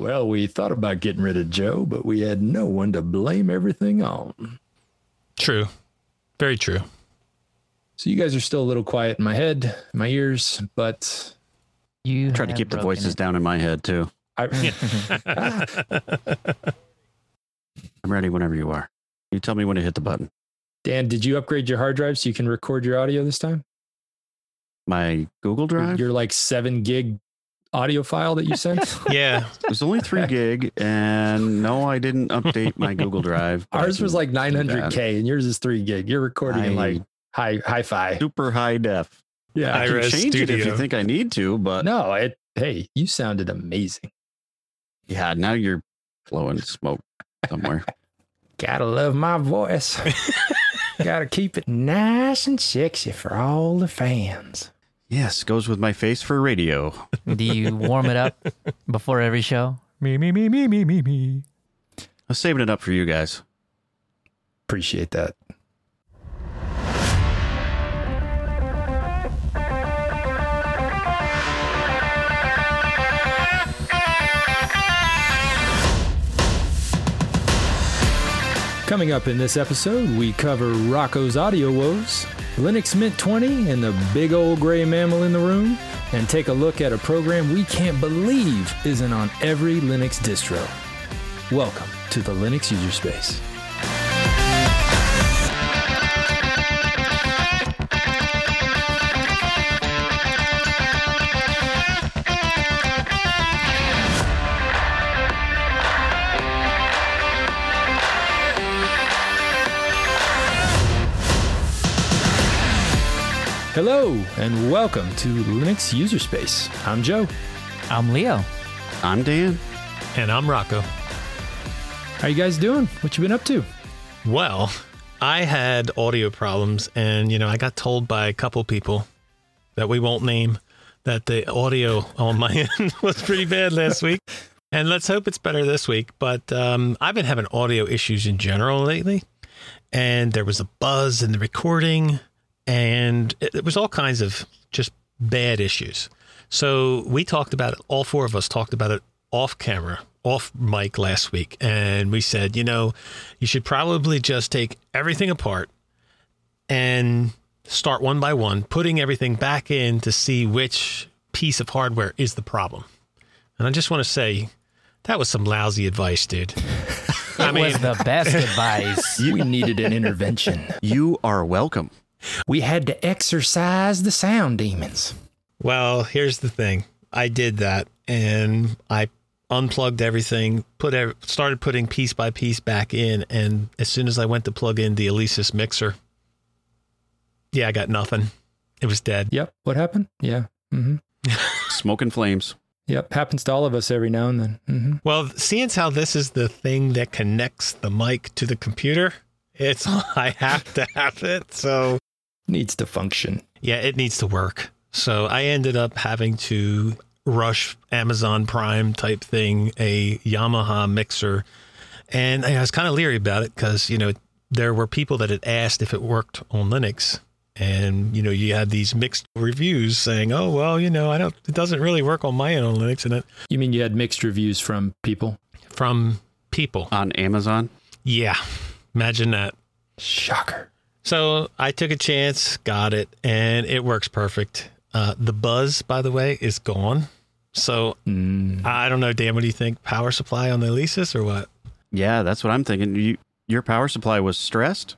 Well, we thought about getting rid of Joe, but we had no one to blame everything on. True. Very true. So you guys are still a little quiet in my head, my ears, but You Try to keep the voices it. down in my head too. I, I'm ready whenever you are. You tell me when to hit the button. Dan, did you upgrade your hard drive so you can record your audio this time? My Google Drive. Your like seven gig audio file that you sent? Yeah. It was only three gig, and no, I didn't update my Google Drive. Ours was like 900K and yours is three gig. You're recording in like high, hi fi. super high def. Yeah. I can Hi-res change it if you think I need to, but No, it, hey, you sounded amazing. yeah, now you're blowing smoke somewhere. Gotta love my voice. Gotta keep it nice and sexy for all the fans. Yes, goes with my face for radio. Do you warm it up before every show? Me, me, me, me, me, me, me. I was saving it up for you guys. Appreciate that. Coming up in this episode, we cover Rocco's audio woes, Linux Mint 20, and the big old gray mammal in the room, and take a look at a program we can't believe isn't on every Linux distro. Welcome to the Linux user space. Hello, and welcome to Linux User Space. I'm Joe. I'm Leo. I'm Dan. And I'm Rocco. How you guys doing? What you been up to? Well, I had audio problems, and you know, I got told by a couple people that we won't name that the audio on my end was pretty bad last week. And let's hope it's better this week. But um, I've been having audio issues in general lately, and there was a buzz in the recording, and it, it was all kinds of just bad issues. So we talked about it. All four of us talked about it off camera, off mic last week, and we said, you know, you should probably just take everything apart and start one by one, putting everything back in to see which piece of hardware is the problem. And I just want to say that was some lousy advice, dude. I It mean, was the best advice. We needed an intervention. You are welcome. We had to exorcise the sound demons. Well, here's the thing. I did that and I unplugged everything, put ev- started putting piece by piece back in, and as soon as I went to plug in the Alesis mixer, yeah, I got nothing. It was dead. Yep. What happened? Yeah. Mm hmm Smoke and flames. Yep. Happens to all of us every now and then. Mm-hmm. Well, seeing as how this is the thing that connects the mic to the computer, it's I have to have it. So Needs to function. yeah, it needs to work. So I ended up having to rush Amazon Prime type thing, a Yamaha mixer. And I was kind of leery about it because, you know, there were people that had asked if it worked on Linux. And, you know, you had these mixed reviews saying, oh, well, you know, I don't, it doesn't really work on my own Linux. And it You mean you had mixed reviews from people? from people. On Amazon. Yeah. Imagine that. Shocker. So I took a chance, got it, and it works perfect. Uh, the buzz, by the way, is gone. So Mm. I don't know, Dan. What do you think? Power supply on the Alesis or what? Yeah, that's what I'm thinking. You, your power supply was stressed,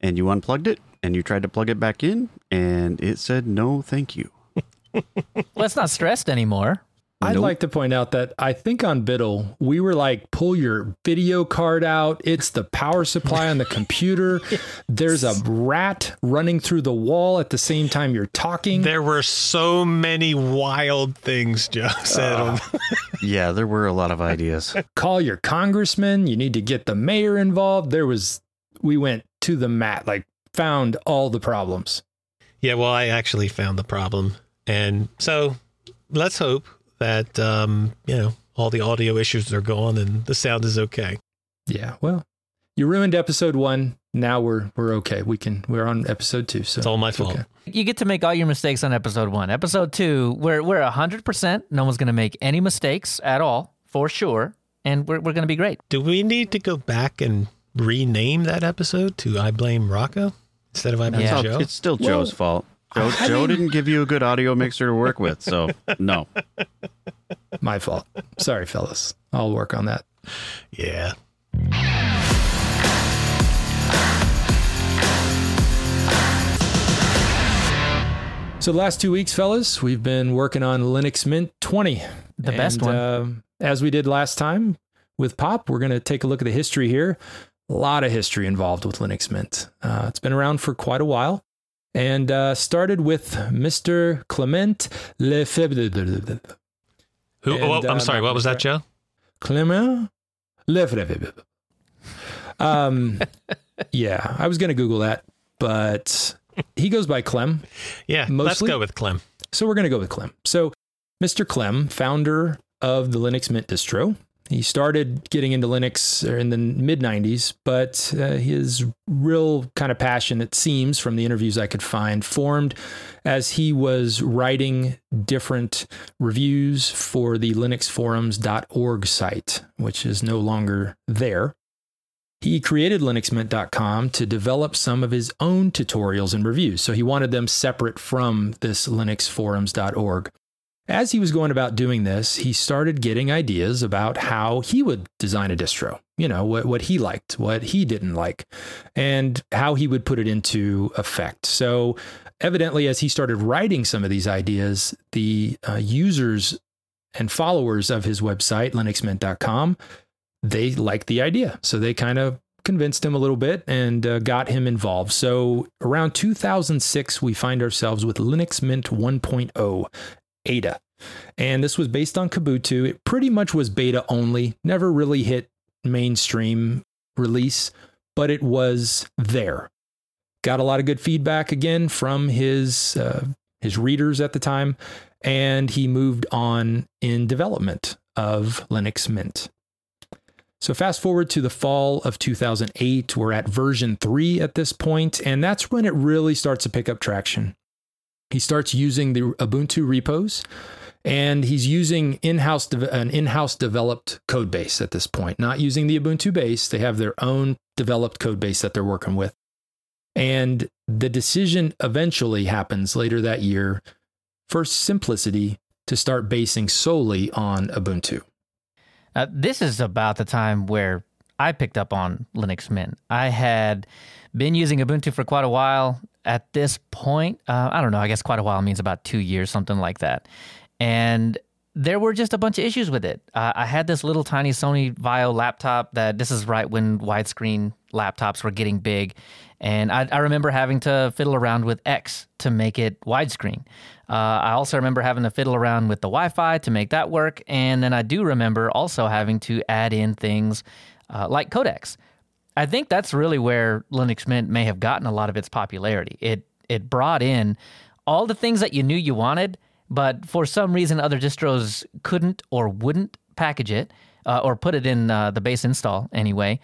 and you unplugged it, and you tried to plug it back in, and it said no, thank you. Well, it's not stressed anymore. I'd Nope. like to point out that I think on Biddle, we were like, pull your video card out. It's the power supply on the computer. There's a rat running through the wall at the same time you're talking. There were so many wild things Joe said. on ah. Yeah, there were a lot of ideas. Call your congressman. You need to get the mayor involved. There was, we went to the mat, like found all the problems. yeah, well, I actually found the problem, and so let's hope that um, you know all the audio issues are gone and the sound is okay. Yeah. Well, you ruined episode one. Now we're we're okay. We can we're on episode two. So It's all my fault. okay. You get to make all your mistakes on episode one. Episode two, we're we're hundred percent. No one's gonna make any mistakes at all for sure, and we're we're gonna be great. Do we need to go back and rename that episode to "I Blame Rocco" instead of "I Blame Yeah. Joe"? it's still Joe's fault. Joe, Joe mean- didn't give you a good audio mixer to work with, so no. My fault. Sorry, fellas. I'll work on that. Yeah. So the last two weeks, fellas, we've been working on Linux Mint 20. The best one. Uh, as we did last time with Pop, we're going to take a look at the history here. A lot of history involved with Linux Mint. Uh, it's been around for quite a while and uh, started with Mr. Clement Lefebvre. Who? And, I'm uh, sorry. What was that, Joe? Clement Lefebvre. Um, yeah, I was going to Google that, but he goes by Clem. Yeah. mostly. Let's go with Clem. So we're going to go with Clem. So Mr. Clem, founder of the Linux Mint distro, he started getting into Linux in the mid 90s, but uh, his real kind of passion, it seems from the interviews I could find, formed as he was writing different reviews for the linuxforums.org site, which is no longer there. He created linuxmint.com to develop some of his own tutorials and reviews. So he wanted them separate from this linuxforums.org. As he was going about doing this, he started getting ideas about how he would design a distro, you know, what, what he liked, what he didn't like, and how he would put it into effect. So, evidently, as he started writing some of these ideas, the uh, users and followers of his website, linuxmint.com, they liked the idea. So they kind of convinced him a little bit and uh, got him involved. So around 2006, we find ourselves with Linux Mint 1.0 Ada. And this was based on Kubuntu. It pretty much was beta only, never really hit mainstream release, but it was there. Got a lot of good feedback again from his uh, his readers at the time, and he moved on in development of Linux Mint. So, fast forward to the fall of 2008, we're at version 3 at this point, and that's when it really starts to pick up traction. He starts using the Ubuntu repos, and he's using in-house de- an in-house developed code base at this point, not using the Ubuntu base. They have their own developed code base that they're working with. And the decision eventually happens later that year for simplicity to start basing solely on Ubuntu. Uh, this is about the time where I picked up on Linux Mint. I had been using Ubuntu for quite a while. At this point, uh, I don't know, I guess quite a while means about two years, something like that. And there were just a bunch of issues with it. Uh, I had this little tiny Sony VAIO laptop that this is right when widescreen laptops were getting big. And I, I remember having to fiddle around with X to make it widescreen. Uh, I also remember having to fiddle around with the Wi Fi to make that work. And then I do remember also having to add in things uh, like codecs. I think that's really where Linux Mint may have gotten a lot of its popularity. It it brought in all the things that you knew you wanted, but for some reason other distros couldn't or wouldn't package it uh, or put it in uh, the base install anyway.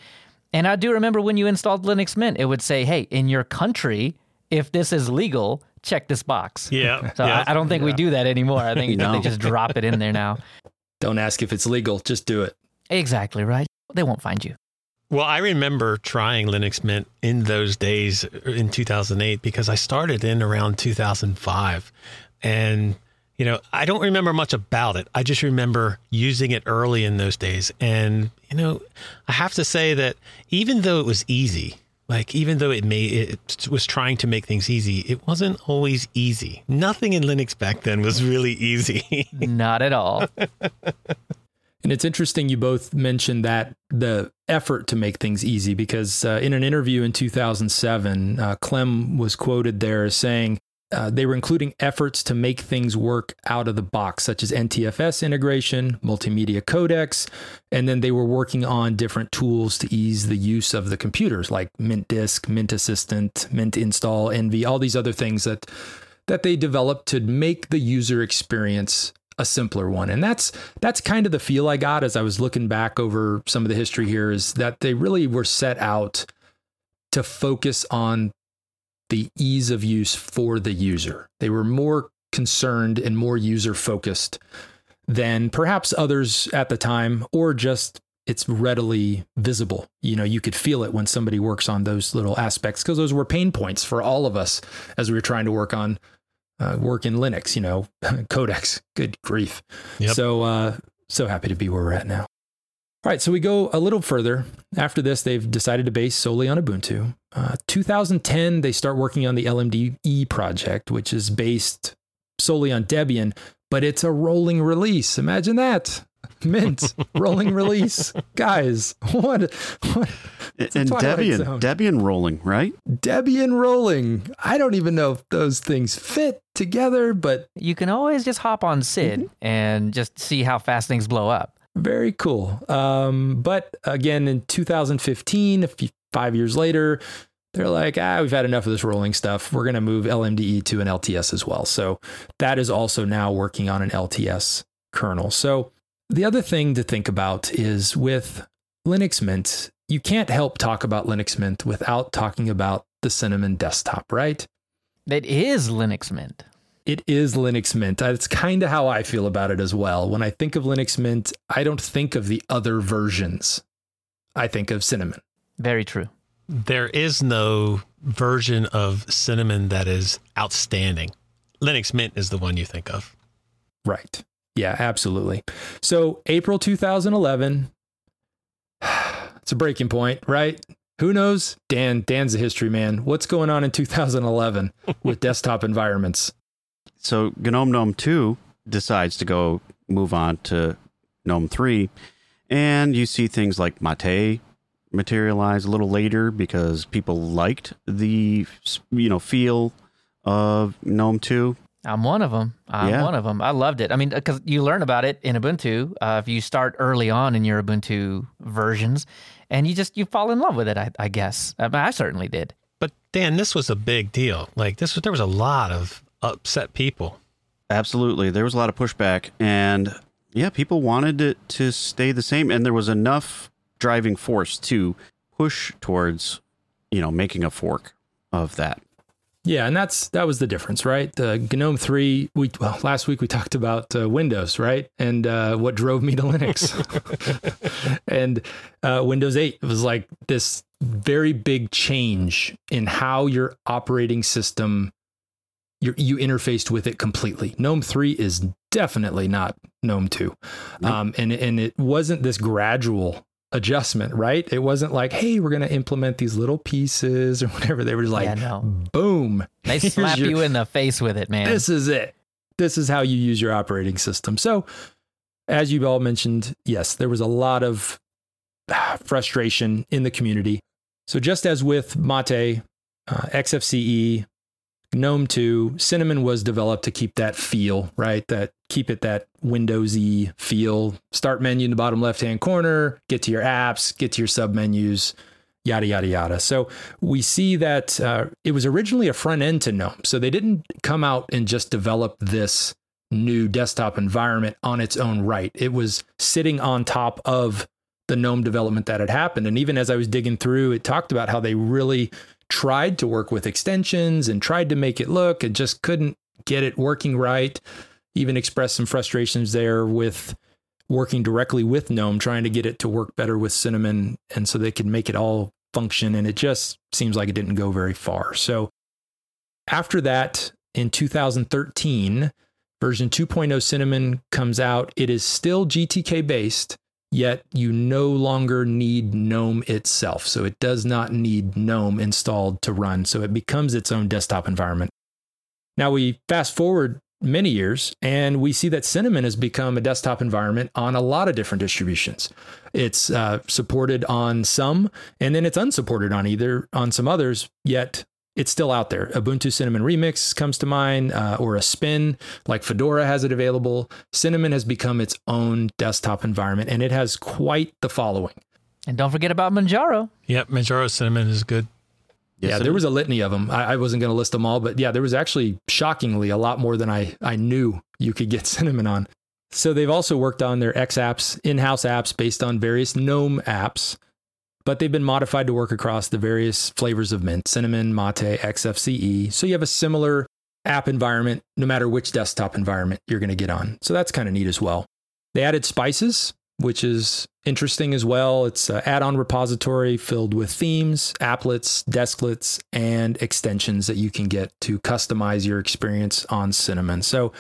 And I do remember when you installed Linux Mint, it would say, "Hey, in your country, if this is legal, check this box." Yeah. So yeah. I, I don't think we do that anymore. I think No. they just drop it in there now. Don't ask if it's legal, just do it. Exactly right. They won't find you. Well, I remember trying Linux Mint in those days uh, in 2008 because I started in around 2005. And, you know, I don't remember much about it. I just remember using it early in those days. And, you know, I have to say that even though it was easy, like even though it made it was trying to make things easy, it wasn't always easy. Nothing in Linux back then was really easy. Not at all. And it's interesting you both mentioned that the effort to make things easy because uh, in an interview in 2007, uh, Clem was quoted there as saying uh, they were including efforts to make things work out of the box, such as NTFS integration, multimedia codecs, and then they were working on different tools to ease the use of the computers like Mint Disk, Mint Assistant, Mint Install, Envy, all these other things that that they developed to make the user experience a simpler one. And that's that's kind of the feel I got as I was looking back over some of the history here is that they really were set out to focus on the ease of use for the user. They were more concerned and more user focused than perhaps others at the time, or just it's readily visible. You know, you could feel it when somebody works on those little aspects because those were pain points for all of us as we were trying to work on uh, work in Linux. You know, codecs. Good grief. Yep. So uh, so happy to be where we're at now. All right, so we go a little further. After this, they've decided to base solely on Ubuntu. Uh, 2010, they start working on the LMDE project, which is based solely on Debian, but it's a rolling release. Imagine that. Mint, rolling release. Guys, what? what And Debian, Zone. Debian rolling, right? Debian rolling. I don't even know if those things fit together, but You can always just hop on SID Mm-hmm. and just see how fast things blow up. Very cool. Um, but again, in 2015, a few, five years later, they're like, ah, we've had enough of this rolling stuff. We're going to move LMDE to an LTS as well. So that is also now working on an LTS kernel. So the other thing to think about is with Linux Mint, you can't help talk about Linux Mint without talking about the Cinnamon desktop, right? It is Linux Mint. It is Linux Mint. That's kind of how I feel about it as well. When I think of Linux Mint, I don't think of the other versions. I think of Cinnamon. Very true. There is no version of Cinnamon that is outstanding. Linux Mint is the one you think of. Right. Yeah, absolutely. So, April 2011, it's a breaking point, right? Who knows? Dan, Dan's a history man. What's going on in 2011 with desktop environments? So GNOME GNOME 2 decides to go move on to GNOME 3. And you see things like Mate materialize a little later because people liked the you know feel of GNOME 2. I'm one of them. I'm Yeah. one of them. I loved it. I mean, because you learn about it in Ubuntu. Uh, if you start early on in your Ubuntu versions, and you just you fall in love with it. I, I guess. I, mean, I certainly did. But Dan, this was a big deal. Like this was there was a lot of upset people. Absolutely. There was a lot of pushback and yeah, people wanted it to stay the same and there was enough driving force to push towards you know making a fork of that. Yeah, and that's that was the difference, right? The GNOME three. We well, last week we talked about uh, Windows, right? And uh, what drove me to Linux, and uh, Windows eight was like this very big change in how your operating system you you interfaced with it completely. GNOME three is definitely not GNOME two, Nope. um, and and it wasn't this gradual adjustment, right? It wasn't like, hey, we're going to implement these little pieces or whatever. They were just like, yeah, no. boom. They slap your- you in the face with it, man. This is it. This is how you use your operating system. So, as you've all mentioned, yes, there was a lot of ah, frustration in the community. So, just as with Mate, uh, XFCE, GNOME 2, Cinnamon was developed to keep that feel, right? That keep it that Windowsy feel. Start menu in the bottom left hand corner, get to your apps, get to your sub menus, yada, yada, yada. So we see that uh, it was originally a front end to GNOME. So they didn't come out and just develop this new desktop environment on its own right. It was sitting on top of the GNOME development that had happened. And even as I was digging through, it talked about how they really tried to work with extensions and tried to make it look and just couldn't get it working right. Even expressed some frustrations there with working directly with GNOME, trying to get it to work better with Cinnamon, and so they could make it all function. And it just seems like it didn't go very far. So after that, in 2013, version 2.0 Cinnamon comes out. It is still GTK based, yet you no longer need GNOME itself. So it does not need GNOME installed to run. So it becomes its own desktop environment. Now we fast forward many years and we see that Cinnamon has become a desktop environment on a lot of different distributions. It's uh, supported on some and then it's unsupported on either on some others, yet it's still out there. Ubuntu Cinnamon Remix comes to mind, uh, or a spin like Fedora has it available. Cinnamon has become its own desktop environment and it has quite the following. and don't forget about Manjaro. Yep, Manjaro Cinnamon is good. Yes, yeah, it there is. was a litany of them. I, I wasn't going to list them all, but yeah, there was actually shockingly a lot more than I, I knew you could get Cinnamon on. So they've also worked on their X apps, in house apps based on various GNOME apps, but they've been modified to work across the various flavors of Mint Cinnamon, Mate, XFCE. So you have a similar app environment no matter which desktop environment you're going to get on. So that's kind of neat as well. They added spices, which is interesting as well. It's an add on repository filled with themes, applets, desklets, and extensions that you can get to customize your experience on Cinnamon. So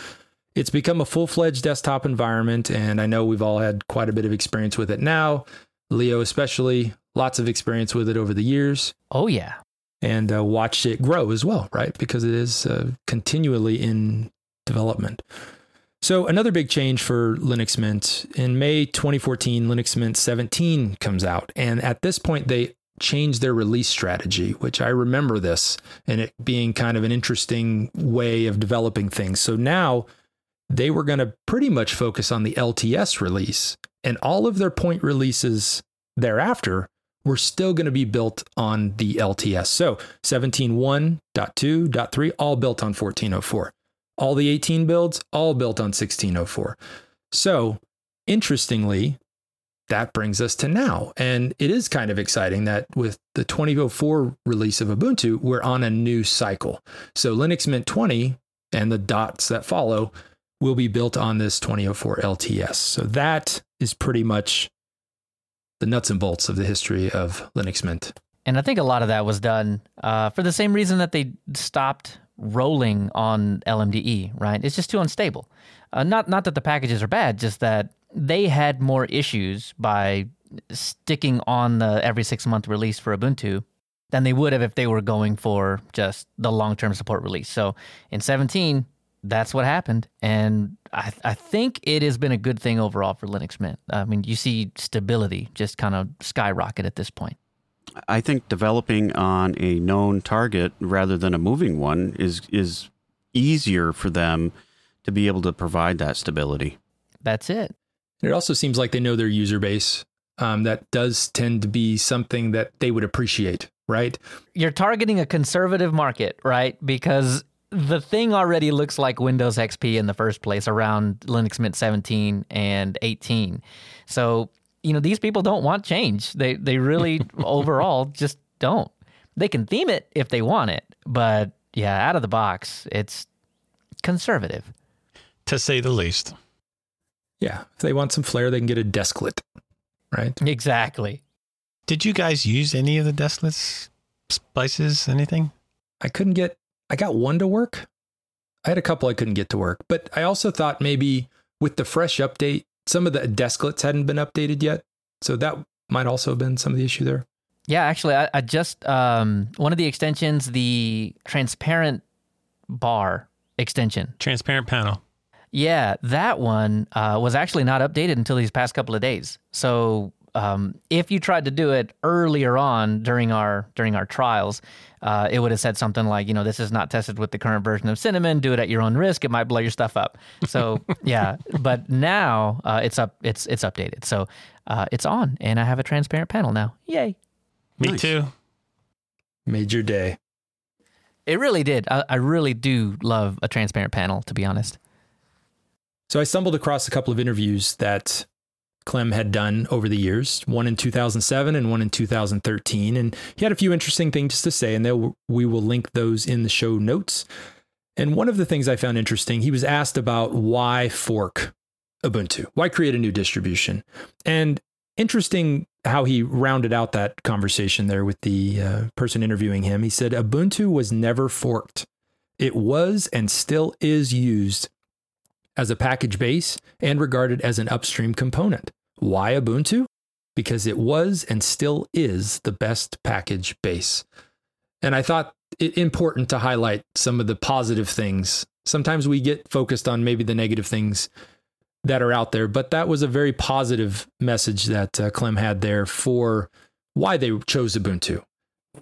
it's become a full fledged desktop environment, and I know we've all had quite a bit of experience with it now. Leo, especially, lots of experience with it over the years. Oh, yeah. And uh, watched it grow as well, right? Because it is uh, continually in development. So, another big change for Linux Mint in May 2014, Linux Mint 17 comes out. And at this point, they changed their release strategy, which I remember this and it being kind of an interesting way of developing things. So now they were going to pretty much focus on the LTS release, and all of their point releases thereafter were still going to be built on the LTS. So 17.1.2.3, all built on 1404. All the 18 builds, all built on 1604. So, interestingly, that brings us to now. And it is kind of exciting that with the 2004 release of Ubuntu, we're on a new cycle. So, Linux Mint 20 and the dots that follow will be built on this 2004 LTS. So, that is pretty much the nuts and bolts of the history of Linux Mint. And I think a lot of that was done uh, for the same reason that they stopped rolling on LMDE, right? It's just too unstable. Uh, not not that the packages are bad, just that they had more issues by sticking on the every six month release for Ubuntu than they would have if they were going for just the long term support release. So in 17, that's what happened, and I, I think it has been a good thing overall for Linux Mint. I mean, you see stability just kind of skyrocket at this point. I think developing on a known target rather than a moving one is is easier for them to be able to provide that stability. That's it. It also seems like they know their user base. Um, that does tend to be something that they would appreciate, right? You're targeting a conservative market, right? Because the thing already looks like Windows XP in the first place around Linux Mint 17 and 18. So you know, these people don't want change. They they really overall just don't. They can theme it if they want it, but yeah, out of the box, it's conservative. To say the least. Yeah. If they want some flair, they can get a desklet. Right? Exactly. Did you guys use any of the desklets, spices, anything? I couldn't get I got one to work. I had a couple I couldn't get to work, but I also thought maybe with the fresh update, some of the desklets hadn't been updated yet. So that might also have been some of the issue there. Yeah, actually, I, I just, um, one of the extensions, the transparent bar extension. Transparent panel. Yeah, that one uh, was actually not updated until these past couple of days. So um, if you tried to do it earlier on during our during our trials, uh, it would have said something like, you know, this is not tested with the current version of Cinnamon. Do it at your own risk. It might blow your stuff up. So yeah, but now uh, it's up. It's it's updated. So uh, it's on, and I have a transparent panel now. Yay! Me Nice. too. Made your day. It really did. I, I really do love a transparent panel, to be honest. So I stumbled across a couple of interviews that Clem had done over the years, one in 2007 and one in 2013. And he had a few interesting things to say, and we will link those in the show notes. And one of the things I found interesting, he was asked about why fork Ubuntu? Why create a new distribution? And interesting how he rounded out that conversation there with the uh, person interviewing him. He said, Ubuntu was never forked. It was and still is used as a package base and regarded as an upstream component. Why Ubuntu? Because it was and still is the best package base. And I thought it important to highlight some of the positive things. Sometimes we get focused on maybe the negative things that are out there, but that was a very positive message that uh, Clem had there for why they chose Ubuntu.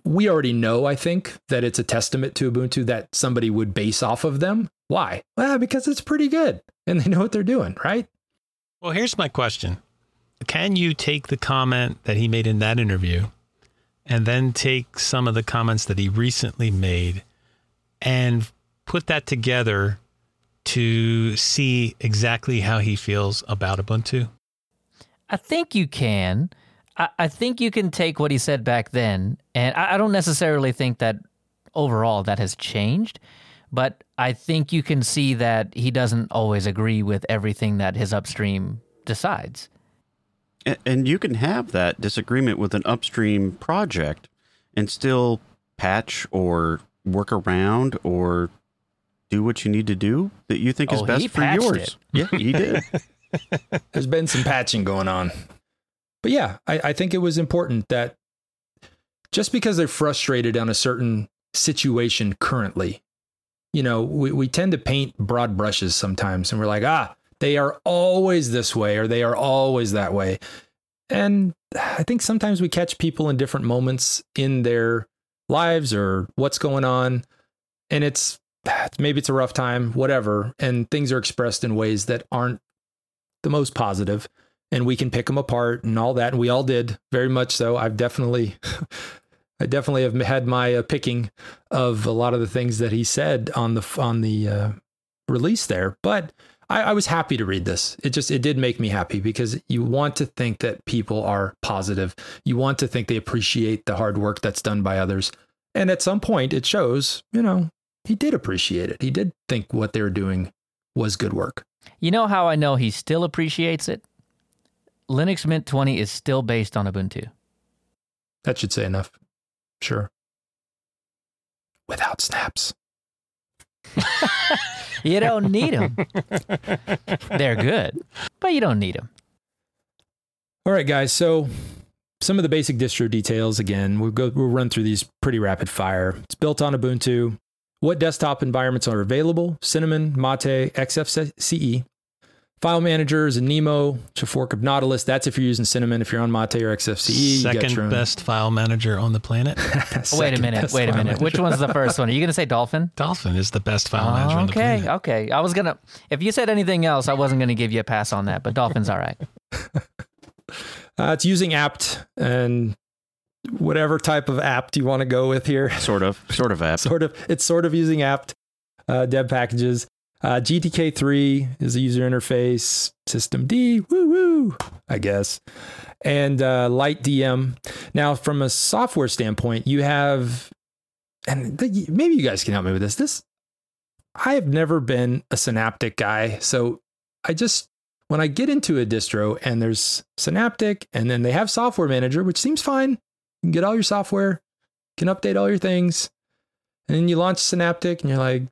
We already know, I think, that it's a testament to Ubuntu that somebody would base off of them. Why? Well, because it's pretty good and they know what they're doing, right? Well, here's my question Can you take the comment that he made in that interview and then take some of the comments that he recently made and put that together to see exactly how he feels about Ubuntu? I think you can. I, I think you can take what he said back then, and I, I don't necessarily think that overall that has changed, but I think you can see that he doesn't always agree with everything that his upstream decides. A- And you can have that disagreement with an upstream project and still patch or work around or do what you need to do that you think is Oh, best he for yours. it. Yeah, he did. There's been some patching going on. But yeah, I, I think it was important that just because they're frustrated on a certain situation currently, you know, we, we tend to paint broad brushes sometimes and we're like, ah, they are always this way or they are always that way. And I think sometimes we catch people in different moments in their lives or what's going on. And it's maybe it's a rough time, whatever. And things are expressed in ways that aren't the most positive and we can pick them apart and all that and we all did very much so. I've definitely i definitely have had my uh, picking of a lot of the things that he said on the on the uh, release there but I, I was happy to read this. It just it did make me happy because you want to think that people are positive. You want to think they appreciate the hard work that's done by others. And at some point it shows you know he did appreciate it. He did think what they were doing was good work. You know how I know he still appreciates it? Linux Mint 20 is still based on Ubuntu. That should say enough. Sure. Without snaps. You don't need them. They're good, but you don't need them. All right, guys. So some of the basic distro details again. We'll go we'll run through these pretty rapid fire. It's built on Ubuntu. What desktop environments are available? Cinnamon, Mate, XFCE. File manager is a Nemo, it's a fork of Nautilus. That's if you're using Cinnamon. If you're on Mate or XFCE, Second your best file manager on the planet. Wait a minute. Wait a minute. manager. Which one's the first one? Are you going to say Dolphin? Dolphin is the best file manager on the okay. planet. Okay. I was going to, if you said anything else, I wasn't going to give you a pass on that, but Dolphin's all right. Uh, it's using apt and whatever type of apt you want to go with here. sort of, sort of apt. sort of it's sort of using apt uh, deb packages uh, gtk3 is a user interface system d woo woo i guess. And uh, light dm now from a software standpoint you have and maybe you guys can help me with this. This i have never been a synaptic guy so i just when i get into a distro and there's synaptic and then they have software manager which seems fine you can get all your software can update all your things and then you launch synaptic and you're like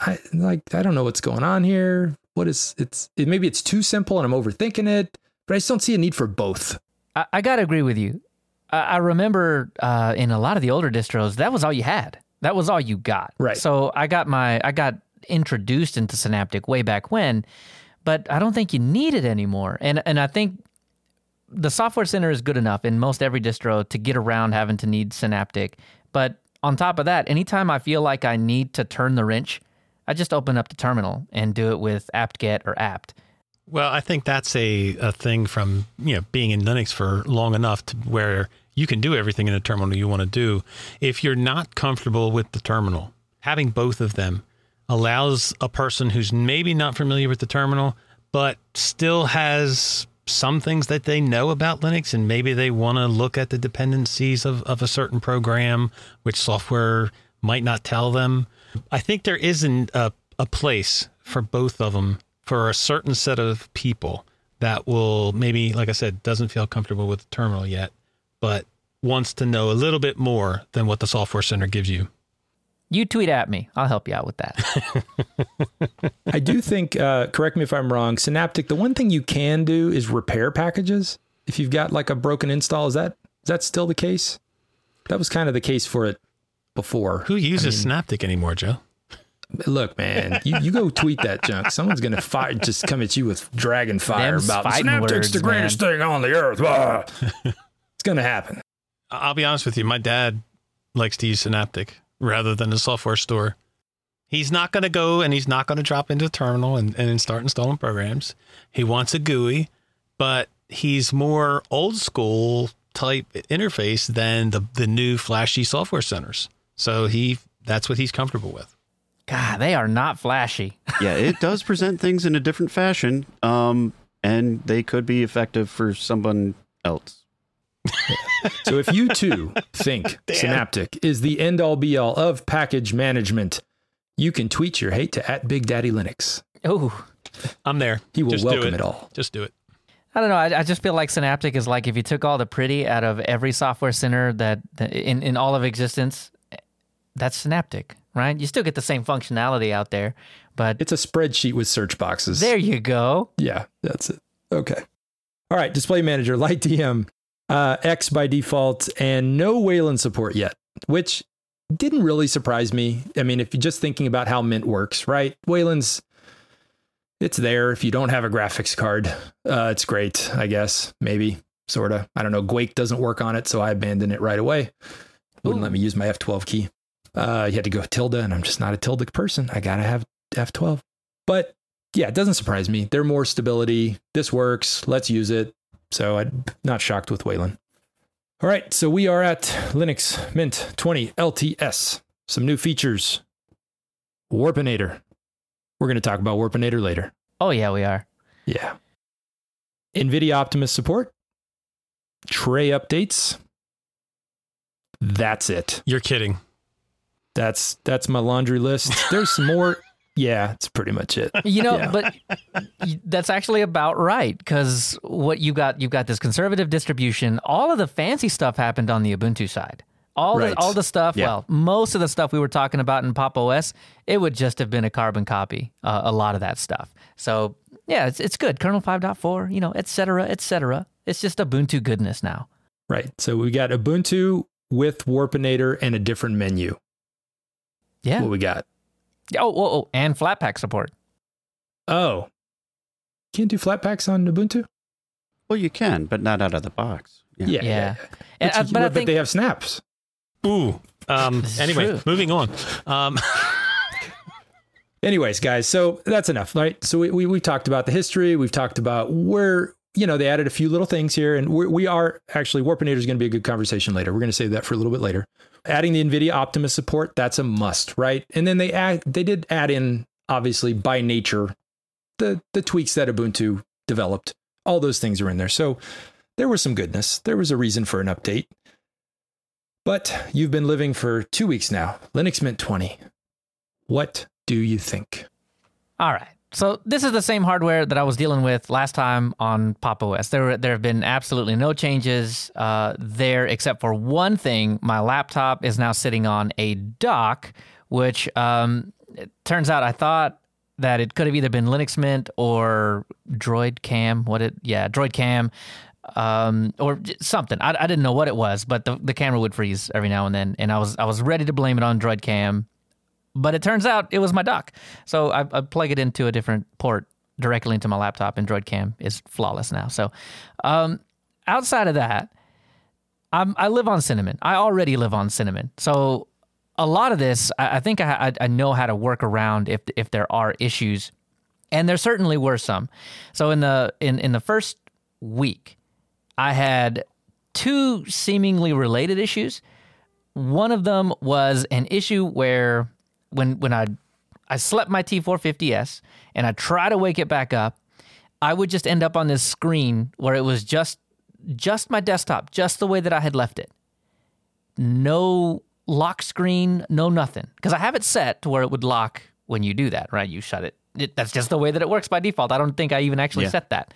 i like i don't know what's going on here what is it's it, maybe it's too simple and i'm overthinking it but i just don't see a need for both I, I got to agree with you. I, I remember uh, in a lot of the older distros, that was all you had. That was all you got. Right. So I got my, I got introduced into Synaptic way back when, but I don't think you need it anymore. And and I think the software center is good enough in most every distro to get around having to need Synaptic. But on top of that, anytime I feel like I need to turn the wrench, I just open up the terminal and do it with apt-get or apt. Well, I think that's a, a thing from you know being in Linux for long enough to where you can do everything in a terminal you want to do. If you're not comfortable with the terminal, having both of them allows a person who's maybe not familiar with the terminal, but still has some things that they know about Linux and maybe they want to look at the dependencies of, of a certain program, which software might not tell them. I think there isn't a, a place for both of them for a certain set of people that will maybe, like I said, doesn't feel comfortable with the terminal yet, but wants to know a little bit more than what the software center gives you. You tweet at me. I'll help you out with that. i do think uh, correct me if i'm wrong synaptic the one thing you can do is repair packages if you've got like a broken install is that is that still the case that was kind of the case for it before Who uses Synaptic anymore, Joe? Look, man, you, you go tweet that junk. Someone's gonna fire, just come at you with dragon fire Them's about fighting Synaptic's words, the greatest thing on the earth. It's gonna happen. I'll be honest with you. My dad likes to use Synaptic rather than a software store. He's not going to go and he's not going to drop into the terminal and, and start installing programs. He wants a GUI, but he's more old school type interface than the, the new flashy software centers. So he that's what he's comfortable with. God, they are not flashy. yeah, it does present things in a different fashion, um, and they could be effective for someone else. So if you too think Synaptic is the end all be all of package management, you can tweet your hate to at Big Daddy Linux. Oh, I'm there. He will Just welcome it. it all. Just do it. I don't know. I, I just feel like Synaptic is like if you took all the pretty out of every software center that, that in, in all of existence, that's Synaptic, right? You still get the same functionality out there, but It's a spreadsheet with search boxes. there you go. Yeah, that's it. Okay. All right, display manager, light DM, uh, X by default, and no Wayland support yet, which didn't really surprise me. I mean, if you're just thinking about how Mint works, right? Wayland's it's there if you don't have a graphics card. Uh, it's great, I guess. Maybe, sort of. I don't know. Guake doesn't work on it, so I abandoned it right away. Wouldn't Ooh. let me use my F12 key. Uh, you had to go tilde, and I'm just not a tilde person. I gotta have F12. But yeah, it doesn't surprise me. They're more stability. This works. Let's use it. So I'm not shocked with Wayland. All right, so we are at Linux Mint 20 LTS. Some new features. Warpinator. We're going to talk about Warpinator later. Oh yeah, we are. Yeah. NVIDIA Optimus support. Tray updates. That's it. You're kidding. That's that's my laundry list. There's some more. Yeah, it's pretty much it. You know, Yeah. but that's actually about right because what you got, you've got this conservative distribution. All of the fancy stuff happened on the Ubuntu side. All Right. the all the stuff. Yeah. Well, most of the stuff we were talking about in Pop OS, it would just have been a carbon copy. Uh, a lot of that stuff. So yeah, it's it's good. Kernel five point four, you know, et cetera, et cetera. It's just Ubuntu goodness now. Right. So we got Ubuntu with Warpinator and a different menu. Yeah. What we got? Oh, oh, oh, and Flatpak support. Oh, can't do flat packs on Ubuntu. Well, you can, but not out of the box. Yeah. Yeah, Yeah. But, And, uh, you- but I but think they have snaps. Ooh. Um, anyway, true. moving on. Um, Anyways, guys, so that's enough, right? So we, we, we talked about the history. We've talked about where, you know, they added a few little things here. And we're, we are actually, Warpinator is going to be a good conversation later. We're going to save that for a little bit later. Adding the NVIDIA Optimus support, that's a must, right? And then they add, they did add in, obviously, by nature, the, the tweaks that Ubuntu developed. All those things are in there. So there was some goodness. There was a reason for an update. But you've been living for two weeks now. Linux Mint 20. What do you think? All right. So this is the same hardware that I was dealing with last time on Pop OS. There, there have been absolutely no changes uh, there, except for one thing. My laptop is now sitting on a dock, which um, turns out I thought that it could have either been Linux Mint or Droid Cam. What it? Yeah, Droid Cam. Um, or something. I, I didn't know what it was, but the, the camera would freeze every now and then, and I was I was ready to blame it on Droid Cam, but it turns out it was my dock. So I, I plug it into a different port directly into my laptop, and Droid Cam is flawless now. So um, outside of that, I'm, I live on Cinnamon. I already live on Cinnamon. So a lot of this, I, I think I, I, I know how to work around if if there are issues, and there certainly were some. So in the in in the first week, I had two seemingly related issues. One of them was an issue where when when I I slept my T450S and I try to wake it back up, I would just end up on this screen where it was just just my desktop, just the way that I had left it. No lock screen, no nothing. Because I have it set to where it would lock when you do that, right? You shut it. it. That's just the way that it works by default. I don't think I even actually Yeah. set that.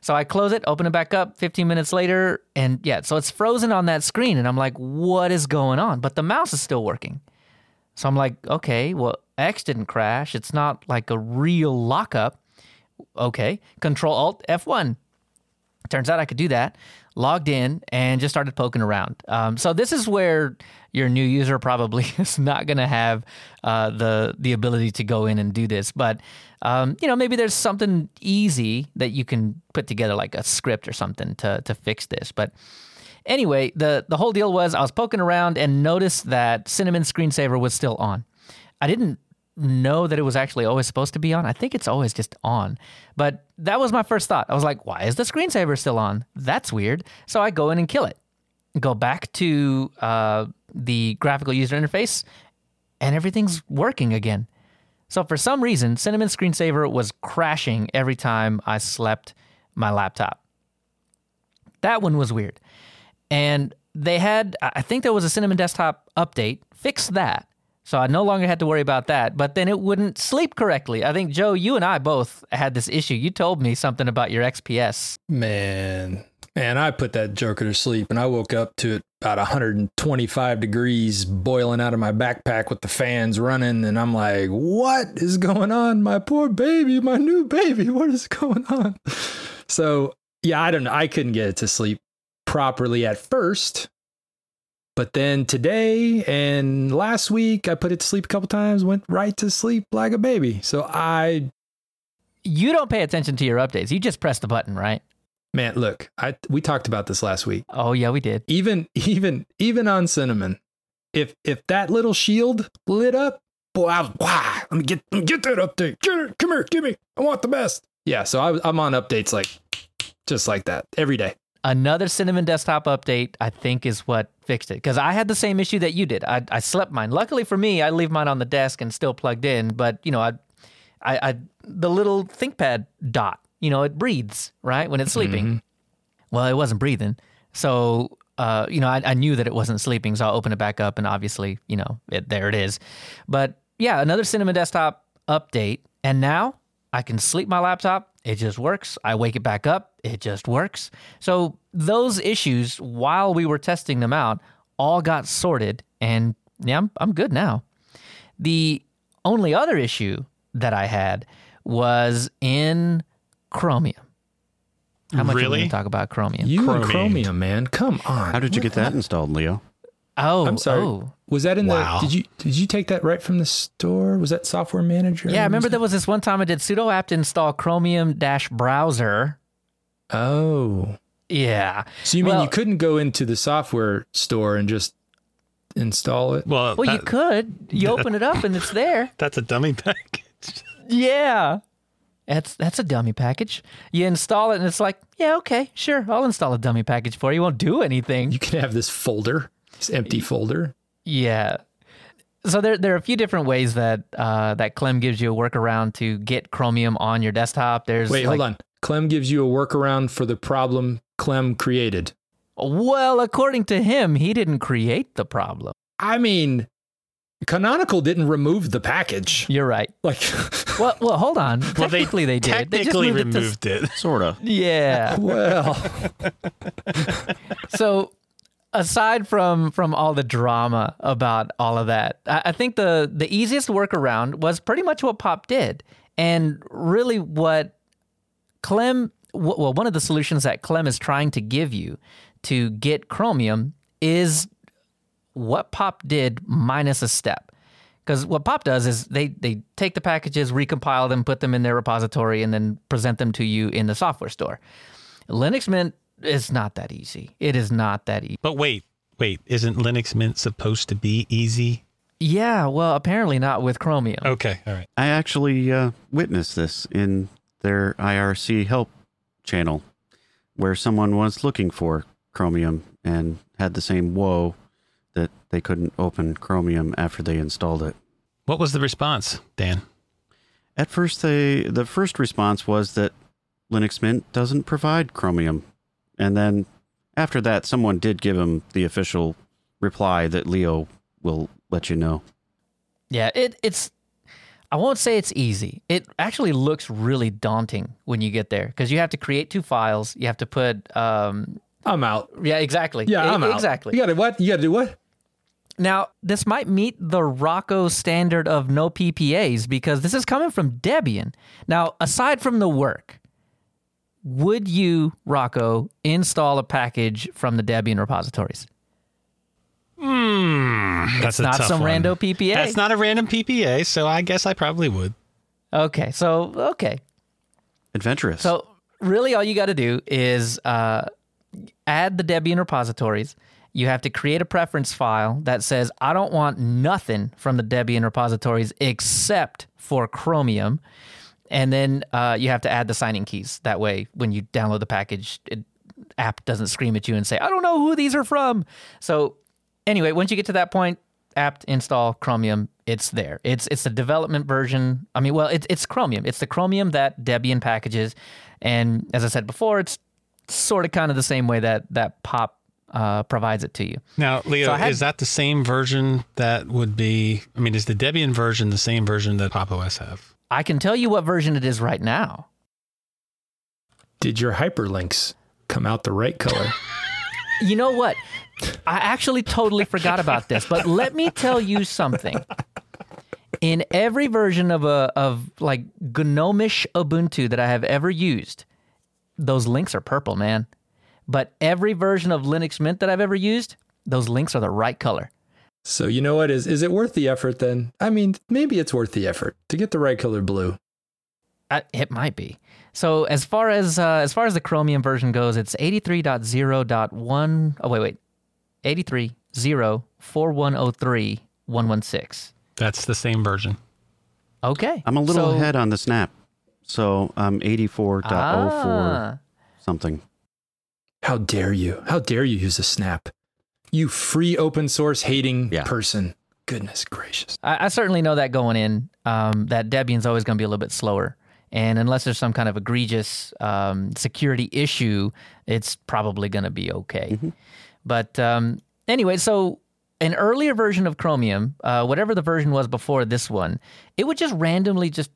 So I close it, open it back up 15 minutes later, and yeah, so it's frozen on that screen. And I'm like, what is going on? But the mouse is still working. So I'm like, okay, well, X didn't crash. It's not like a real lockup. Okay, Control Alt F1. Turns out I could do that. Logged in and just started poking around. Um, so this is where your new user probably is not going to have uh, the the ability to go in and do this. But um, you know, maybe there's something easy that you can put together, like a script or something, to to fix this. But anyway, the the whole deal was I was poking around and noticed that Cinnamon screensaver was still on. I didn't know that it was actually always supposed to be on. I think it's always just on. But that was my first thought. I was like, why is the screensaver still on? That's weird. So I go in and kill it. Go back to uh, the graphical user interface, and everything's working again. So for some reason, Cinnamon Screensaver was crashing every time I slept my laptop. That one was weird. And they had, I think there was a Cinnamon Desktop update, fixed that. So I no longer had to worry about that, but then it wouldn't sleep correctly. I think, Joe, you and I both had this issue. You told me something about your XPS. Man, man, I put that joker to sleep and I woke up to it about 125 degrees boiling out of my backpack with the fans running. And I'm like, what is going on? My poor baby, my new baby, what is going on? So, yeah, I don't know. I couldn't get it to sleep properly at first. But then today and last week, I put it to sleep a couple times, went right to sleep like a baby. So I, You don't pay attention to your updates. You just press the button, right? man, look, I we talked about this last week. Oh, yeah, we did. even even even on cinnamon if if that little shield lit up boy i was wow let me get let me get that update get come here give me i want the best yeah so I, i'm on updates like just like that every day Another Cinnamon desktop update, I think, is what fixed it. Because I had the same issue that you did. I, I slept mine. Luckily for me, I leave mine on the desk and still plugged in. But you know, I, I, I the little ThinkPad dot, you know, it breathes right when it's sleeping. Well, it wasn't breathing, so uh, you know, I, I knew that it wasn't sleeping. So I opened it back up, and obviously, you know, it, there it is. But yeah, another Cinnamon desktop update, and now I can sleep my laptop. It just works. I wake it back up. It just works. So those issues, while we were testing them out, all got sorted, and yeah, I'm, I'm good now. The only other issue that I had was in Chromium. How much are we going to talk about Chromium? you and Chromium. chromium man come on How did you get that installed, Leo? Oh, i'm sorry oh. was that in Wow. the did you did you take that right from the store was that software manager Yeah, I remember there was this one time I did sudo apt install Chromium dash browser. oh Yeah. so you mean Well- you couldn't go into the software store and just install it Well, Well, you could. You open it up and it's there. that's a dummy package. Yeah. That's that's a dummy package. You install it and it's like, yeah, okay, sure, I'll install a dummy package for you. You won't do anything. you can have this folder this empty folder Yeah. So there, there are a few different ways that uh, that Clem gives you a workaround to get Chromium on your desktop. There's wait like, hold on clem gives you a workaround for the problem clem created Well, according to him, he didn't create the problem. I mean, Canonical didn't remove the package. You're right. Like, Well, well, hold on. Well, they Technically, they, did. They just Technically moved it to- removed it. Sorta. yeah. well, so aside from from all the drama about all of that I, I think the the easiest workaround was pretty much what pop did. And really what clem well one of the solutions that clem is trying to give you to get chromium is what pop did minus a step. Because what pop does is they they take the packages recompile them put them in their repository and then present them to you in the software store. Linux mint is not that easy it is not that easy But wait, wait, isn't Linux Mint supposed to be easy? yeah well apparently not with chromium Okay, all right. I actually uh, witnessed this in their IRC help channel where someone was looking for Chromium and had the same woe that they couldn't open Chromium after they installed it. What was the response, Dan? At first, they the first response was that Linux Mint doesn't provide Chromium, and then after that, someone did give him the official reply that Leo will let you know. Yeah, it it's I won't say it's easy. It actually looks really daunting when you get there because you have to create two files. You have to put um I'm out. yeah, exactly. Yeah, E- I'm out. Exactly. You got to what? You got to do what? Now, this might meet the Rocco standard of no PPAs because this is coming from Debian. Now, aside from the work, would you, Rocco, install a package from the Debian repositories? Mm, That's a Not tough some one. rando PPA. That's not a random PPA, so I guess I probably would. Okay, so okay. Adventurous. So really, all you got to do is uh, add the Debian repositories. You have to create a preference file that says, "I don't want nothing from the Debian repositories except for Chromium," and then uh, you have to add the signing keys. That way, when you download the package, it, app doesn't scream at you and say, "I don't know who these are from." So anyway, once you get to that point, apt install Chromium. It's there. It's it's the development version. I mean, well, it's it's Chromium. It's the Chromium that Debian packages, and as I said before, it's sort of kind of the same way that that Pop uh, provides it to you. Now, Leo, So had- is that the same version that would be? I mean, is the Debian version the same version that Pop OS have? I can tell you what version it is right now. Did your hyperlinks come out the right color? You know what? I actually totally forgot about this, but let me tell you something. In every version of a of like gnomish Ubuntu that I have ever used, those links are purple, man. But every version of Linux Mint that I've ever used, those links are the right color. So you know what is is it worth the effort then? I mean, maybe it's worth the effort to get the right color blue. I, it might be. So as far as uh, as far as the Chromium version goes, it's 83.0.1 Oh wait, wait. 83.0.4103.116. That's the same version. Okay. I'm a little So- ahead on the snap. So I'm 84.04 Ah. something. How dare you? How dare you use a snap? You free open source hating Yeah. person. Goodness gracious. I, I certainly know that going in, um, that Debian's always going to be a little bit slower. And unless there's some kind of egregious um, security issue, it's probably going to be okay. But um, anyway, so an earlier version of Chromium, uh, whatever the version was before this one, it would just randomly just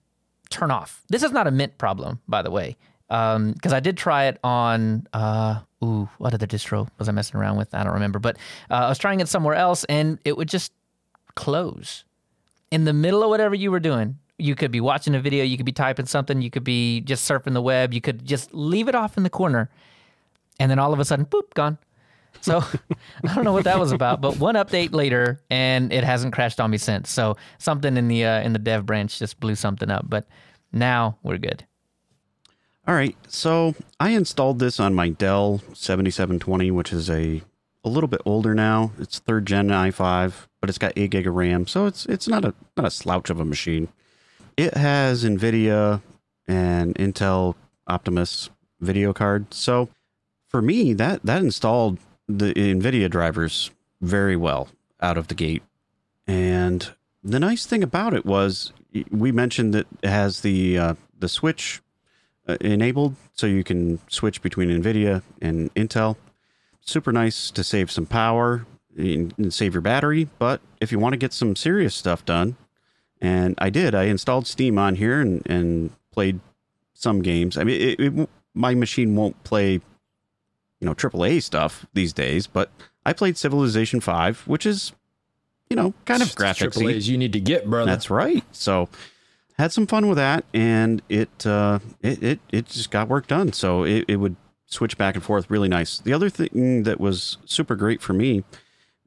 turn off. This is not a Mint problem, by the way, because I did try it on. Uh, ooh, what other distro was I messing around with? I don't remember, but uh, I was trying it somewhere else, and it would just close in the middle of whatever you were doing. You could be watching a video, you could be typing something, you could be just surfing the web, you could just leave it off in the corner, and then all of a sudden, boop, gone. So I don't know what that was about, but one update later, and it hasn't crashed on me since. So something in the uh, in the dev branch just blew something up, but now we're good. All right, so I installed this on my Dell 7720, which is a a little bit older now. It's third gen i5, but it's got eight gig of RAM, so it's it's not a not a slouch of a machine. It has NVIDIA and Intel Optimus video card, so for me that that installed the NVIDIA drivers very well out of the gate. And the nice thing about it was we mentioned that it has the uh, the switch uh, enabled so you can switch between NVIDIA and Intel. Super nice to save some power and save your battery. But if you want to get some serious stuff done, and I did, I installed Steam on here and, and played some games. I mean, it, it, my machine won't play, you know, AAA stuff these days, but I played Civilization 5, which is, you know, kind of graphics A's you need to get, brother. that's right. So had some fun with that, and it uh, it, it it just got work done. So it, it would switch back and forth really nice. The other thing that was super great for me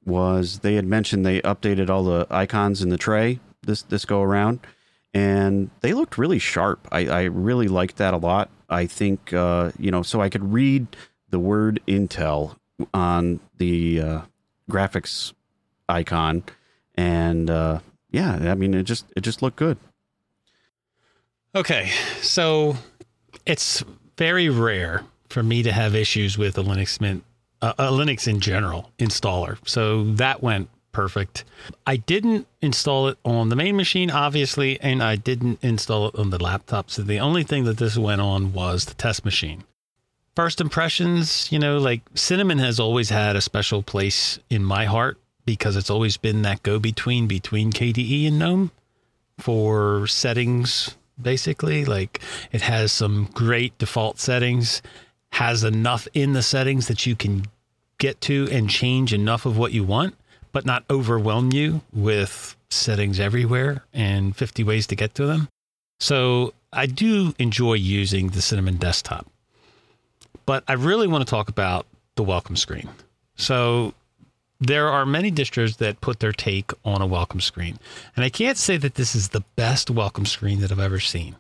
was they had mentioned they updated all the icons in the tray this this go around, and they looked really sharp. I, I really liked that a lot. I think uh, you know, so I could read the word Intel on the uh, graphics icon, and uh, yeah, I mean, it just it just looked good. Okay, so it's very rare for me to have issues with a Linux Mint, uh, a Linux in general installer. So that went perfect. I didn't install it on the main machine, obviously, and I didn't install it on the laptop. So the only thing that this went on was the test machine. First impressions, you know, like Cinnamon has always had a special place in my heart because it's always been that go between between KDE and GNOME for settings basically like it has some great default settings has enough in the settings that you can get to and change enough of what you want but not overwhelm you with settings everywhere and 50 ways to get to them. So i do enjoy using the cinnamon desktop but i really want to talk about the welcome screen. So there are many distros that put their take on a welcome screen. And I can't say that this is the best welcome screen that I've ever seen,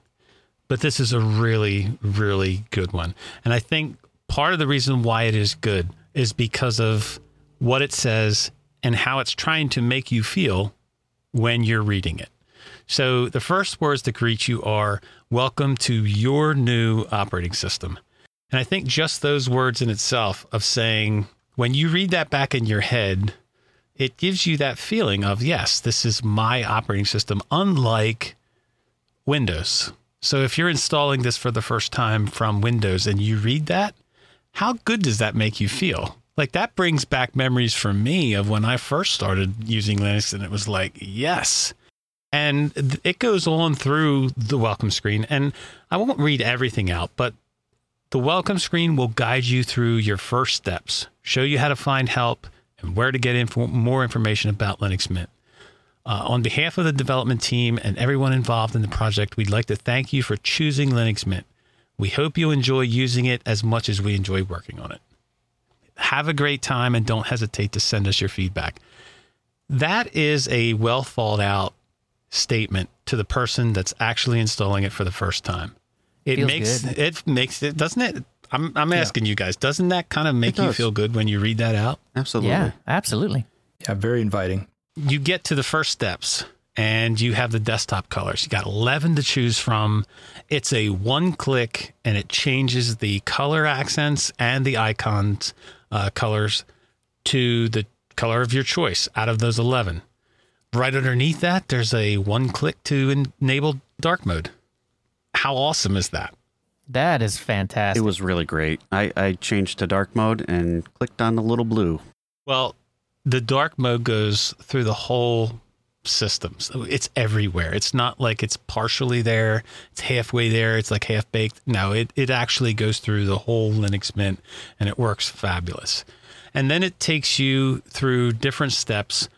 but this is a really, really good one. And I think part of the reason why it is good is because of what it says and how it's trying to make you feel when you're reading it. So the first words that greet you are welcome to your new operating system. And I think just those words in itself of saying, when you read that back in your head, it gives you that feeling of, yes, this is my operating system, unlike Windows. So if you're installing this for the first time from Windows and you read that, how good does that make you feel? Like that brings back memories for me of when I first started using Linux and it was like, yes. And it goes on through the welcome screen. And I won't read everything out, but the welcome screen will guide you through your first steps, show you how to find help and where to get info- more information about Linux Mint. Uh, on behalf of the development team and everyone involved in the project, we'd like to thank you for choosing Linux Mint. We hope you enjoy using it as much as we enjoy working on it. Have a great time and don't hesitate to send us your feedback. That is a well thought out statement to the person that's actually installing it for the first time. It Feels makes good. it makes it doesn't it I'm I'm asking you guys, doesn't that kind of make you feel good when you read that out? Absolutely. Yeah, absolutely. Yeah, very inviting. you get to the first steps and you have the desktop colors. You got 11 to choose from. It's a one click and it changes the color accents and the icons uh, colors to the color of your choice out of those 11. Right underneath that, there's a one click to enable dark mode. How awesome is that? That is fantastic. It was really great. I, I changed to dark mode and clicked on the little blue. Well, the dark mode goes through the whole system. So it's everywhere. It's not like it's partially there, it's halfway there, it's like half baked. No, it, it actually goes through the whole Linux Mint and it works fabulous. And then it takes you through different steps,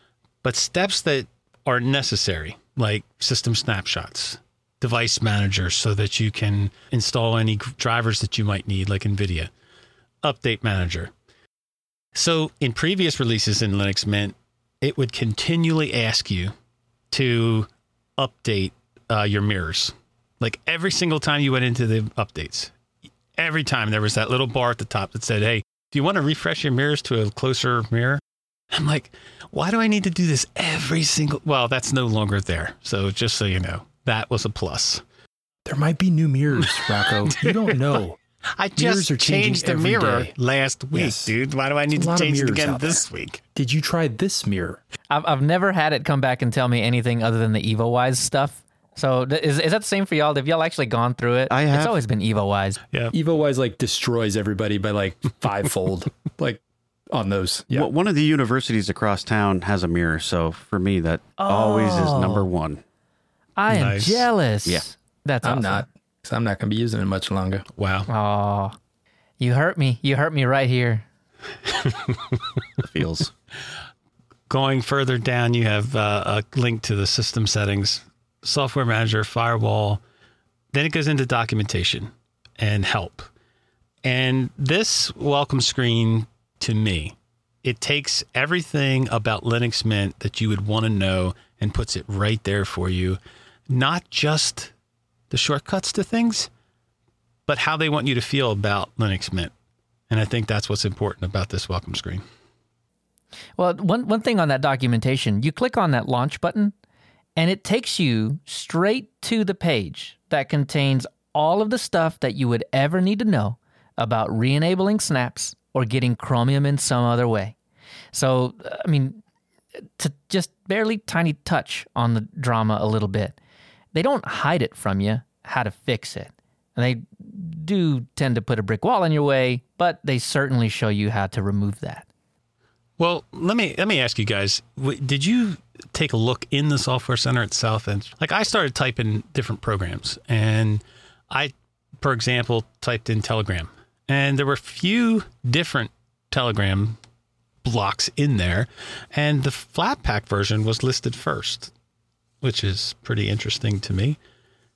but steps that are necessary, like system snapshots, device manager so that you can install any drivers that you might need, like NVIDIA, update manager. So in previous releases in Linux Mint, it would continually ask you to update uh, your mirrors. Like every single time you went into the updates, every time there was that little bar at the top that said, Hey, do you want to refresh your mirrors to a closer mirror? I'm like, why do I need to do this every single? Well, that's no longer there. So just so you know, that was a plus. There might be new mirrors, Rocco. you don't know. I just are changed the mirror day. last week, Yes. dude. Why do I need to change it again out this week? Did you try this mirror? I've, I've never had it come back and tell me anything other than the Evowise stuff. So th- is, is that the same for y'all? Have y'all actually gone through it? I have. It's always been Evowise. Yeah. Evowise like destroys everybody by like fivefold, like on those. Yeah. Well, one of the universities across town has a mirror, so for me, that always is Oh. number one. I am Nice. jealous. Yeah. That's I'm awesome. not, because I'm not going to be using it much longer. Wow. Oh, you hurt me. You hurt me right here. It feels. Going further down, you have uh, a link to the system settings, software manager, firewall. Then it goes into documentation and help. And this welcome screen to me, it takes everything about Linux Mint that you would want to know and puts it right there for you. Not just the shortcuts to things, but how they want you to feel about Linux Mint. And I think that's what's important about this welcome screen. Well, one one thing on that documentation, you click on that launch button, and it takes you straight to the page that contains all of the stuff that you would ever need to know about re-enabling snaps or getting Chromium in some other way. So, uh, I mean, to just barely tiny touch on the drama a little bit. They don't hide it from you how to fix it. And they do tend to put a brick wall in your way, but they certainly show you how to remove that. Well, let me let me ask you guys: Did you take a look in the software center itself? And like, I started typing different programs, and I, for example, typed in Telegram, and there were a few different Telegram blocks in there, and the Flatpak version was listed first, which is pretty interesting to me,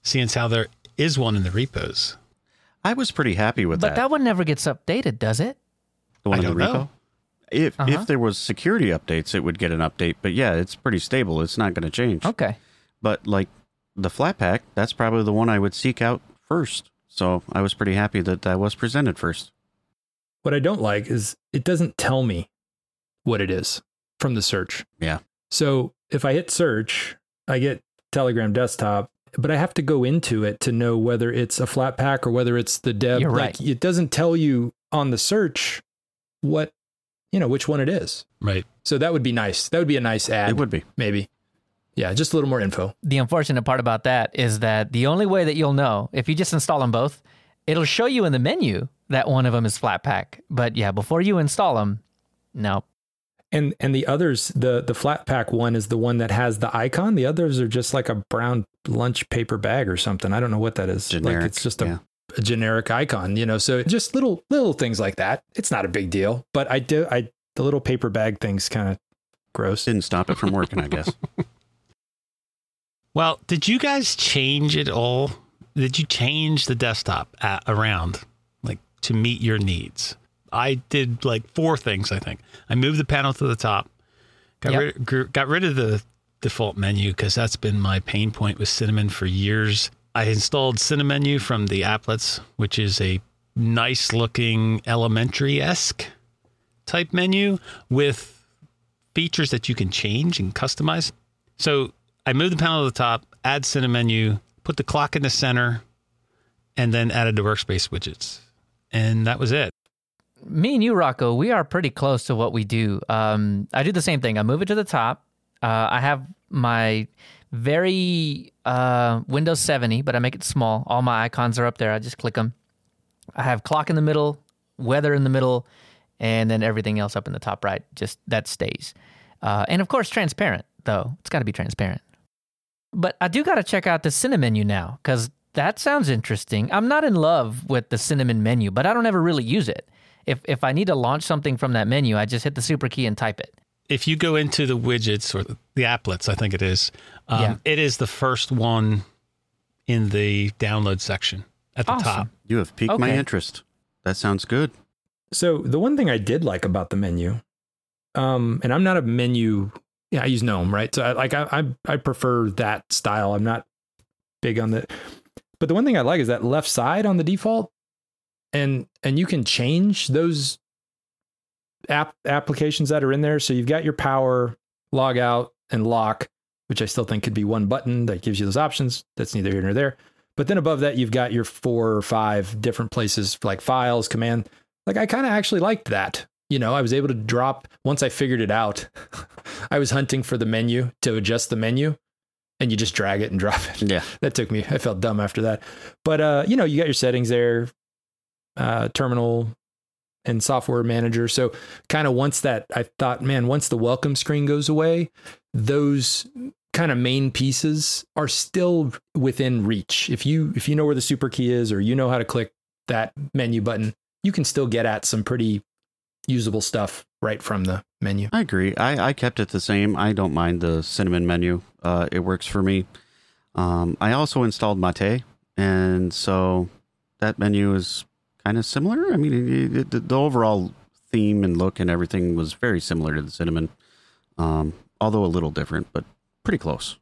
seeing as how there is one in the repos. I was pretty happy with But that. But that one never gets updated, does it? the one I in the don't repo. know. If Uh-huh. if there was security updates, it would get an update. But yeah, it's pretty stable. It's not going to change. Okay. But like the Flatpak, that's probably the one I would seek out first. So I was pretty happy that that was presented first. What I don't like is it doesn't tell me what it is from the search. Yeah. So if I hit search, I get Telegram desktop, but I have to go into it to know whether it's a Flatpak or whether it's the deb. You're Like, right. It doesn't tell you on the search what, you know, which one it is. Right. So that would be nice. That would be a nice ad. It would be. maybe. Yeah, just a little more info. The unfortunate part about that is that the only way that you'll know if you just install them both, it'll show you in the menu that one of them is Flatpak. But yeah, before you install them, No. And and the others, the the Flatpak one is the one that has the icon. The others are just like a brown lunch paper bag or something. I don't know what that is. Generic, like it's just a, yeah. a generic icon, you know. So just little little things like that. It's not a big deal. But I do I the little paper bag things kind of gross. Didn't stop it from working, I guess. Well, did you guys change it all? Did you change the desktop a around like to meet your needs? I did like four things. I think I moved the panel to the top, got Yep. rid gr- got rid of the default menu because that's been my pain point with Cinnamon for years. I installed Cinnamenu from the applets, which is a nice looking elementary esque type menu with features that you can change and customize. So I moved the panel to the top, add Cinnamenu, put the clock in the center, and then added the workspace widgets. And that was it. Me and you, Rocco, we are pretty close to what we do. Um, I do the same thing. I move it to the top. Uh, I have my very uh, Windows 70, but I make it small. All my icons are up there. I just click them. I have clock in the middle, weather in the middle, and then everything else up in the top right. Just that stays. Uh, and of course, transparent, though. It's got to be transparent. But I do got to check out the cinnamon menu now because that sounds interesting. I'm not in love with the cinnamon menu, but I don't ever really use it. If if I need to launch something from that menu, I just hit the super key and type it. If you go into the widgets or the, the applets, I think it is, um, Yeah. it is the first one in the download section at the Awesome. top. You have piqued my interest. That sounds good. So the one thing I did like about the menu, um, and I'm not a menu. Yeah, I use GNOME, right? So I, like I, I I prefer that style. I'm not big on the, but the one thing I like is that left side on the default, and and you can change those app applications that are in there. So you've got your power, log out, and lock, which I still think could be one button that gives you those options. That's neither here nor there. But then above that, you've got your four or five different places like files, command like I kind of actually liked that. You know, I was able to drop once I figured it out. I was hunting for the menu to adjust the menu and you just drag it and drop it. Yeah. That took me I felt dumb after that. But uh, you know, you got your settings there, uh terminal and software manager. So kind of once that I thought, man, once the welcome screen goes away, those kind of main pieces are still within reach. If you if you know where the super key is or you know how to click that menu button, you can still get at some pretty usable stuff right from the menu. I agree. I, I kept it the same. I don't mind the cinnamon menu. Uh, it works for me. Um, I also installed Mate, and so that menu is kind of similar. I mean, it, it, the, the overall theme and look and everything was very similar to the cinnamon, um, although a little different, but pretty close.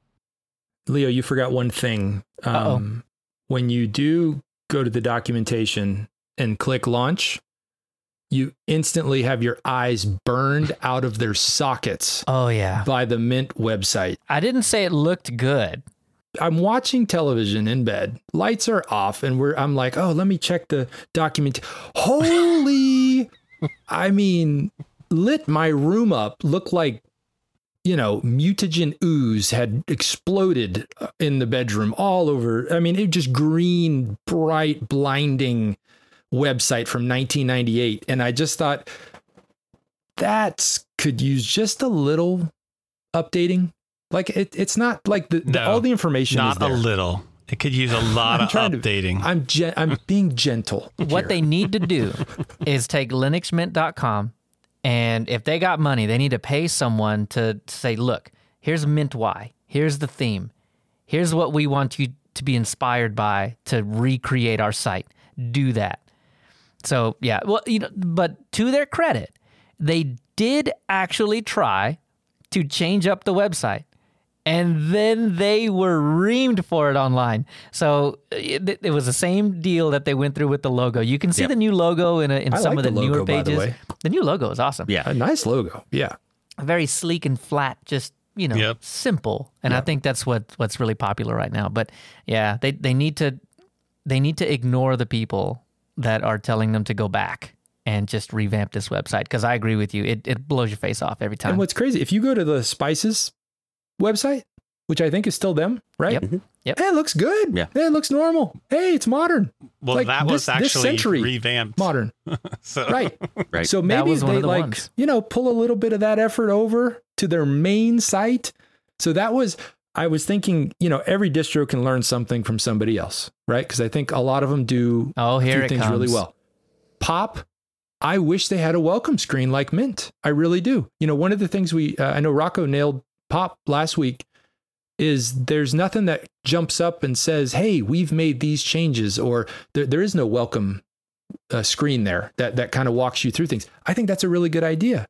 Leo, you forgot one thing. Uh-oh. Um, when you do go to the documentation and click launch, you instantly have your eyes burned out of their sockets Oh yeah. by the Mint website. I didn't say it looked good. I'm watching television in bed. Lights are off, and we're. I'm like, oh, let me check the document. Holy, I mean, lit my room up. Looked like, you know, mutagen ooze had exploded uh, in the bedroom all over. I mean, it just green, bright, blinding website from 1998, and I just thought that could use just a little updating. Like it, it's not like the, the No, all the information is Not a little. It could use a lot I'm of trying to- updating. I'm gen- I'm being gentle. What here. they need to do is take linuxmint.com and if they got money, they need to pay someone to say, look, here's Mint Y. Here's the theme. Here's what we want you to be inspired by to recreate our site. Do that. So, yeah, well, you know, but to their credit, they did actually try to change up the website. And then they were reamed for it online. So it, it was the same deal that they went through with the logo. You can see Yep. the new logo in, a, in I some like of the, the newer logo, the pages. way. The new logo is awesome. Yeah. a nice logo. Yeah. Very sleek and flat, just you know, Yep. simple. And I think that's what what's really popular right now. But yeah, they they need to they need to ignore the people that are telling them to go back and just revamp this website because I agree with you. It it blows your face off every time. And what's crazy, if you go to the Spices website, which I think is still them, right? Yep. Yep. Hey, it looks good. Yeah. Hey, it looks normal. Hey, it's modern. Well, Like, that was this actually century revamped. Modern. So, Right. Right. So maybe was one they of the like, ones. you know, pull a little bit of that effort over to their main site. So that was, I was thinking, you know, every distro can learn something from somebody else, right? Because I think a lot of them do Oh, here things comes. really well. Pop, I wish they had a welcome screen like Mint. I really do. You know, one of the things we, uh, I know Rocco nailed Pop last week is there's nothing that jumps up and says, "Hey, we've made these changes," or there, there is no welcome uh, screen there that that kind of walks you through things. I think that's a really good idea.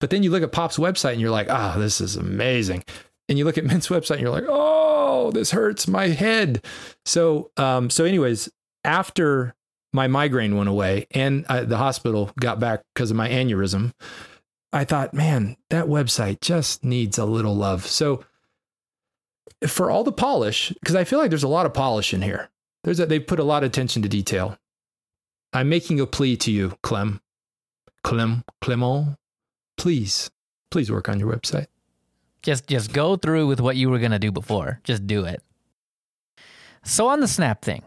But then you look at Pop's website and you're like, "Ah, this is amazing." And you look at Mint's website and you're like, "Oh, this hurts my head." So, um, so anyways, after my migraine went away and uh, the hospital got back because of my aneurysm, I thought, man, that website just needs a little love. So for all the polish, because I feel like there's a lot of polish in here. There's a, they put a lot of attention to detail. I'm making a plea to you, Clem, Clem, Clement. Please, please work on your website. Just just go through with what you were to do before. Just do it. So on the snap thing,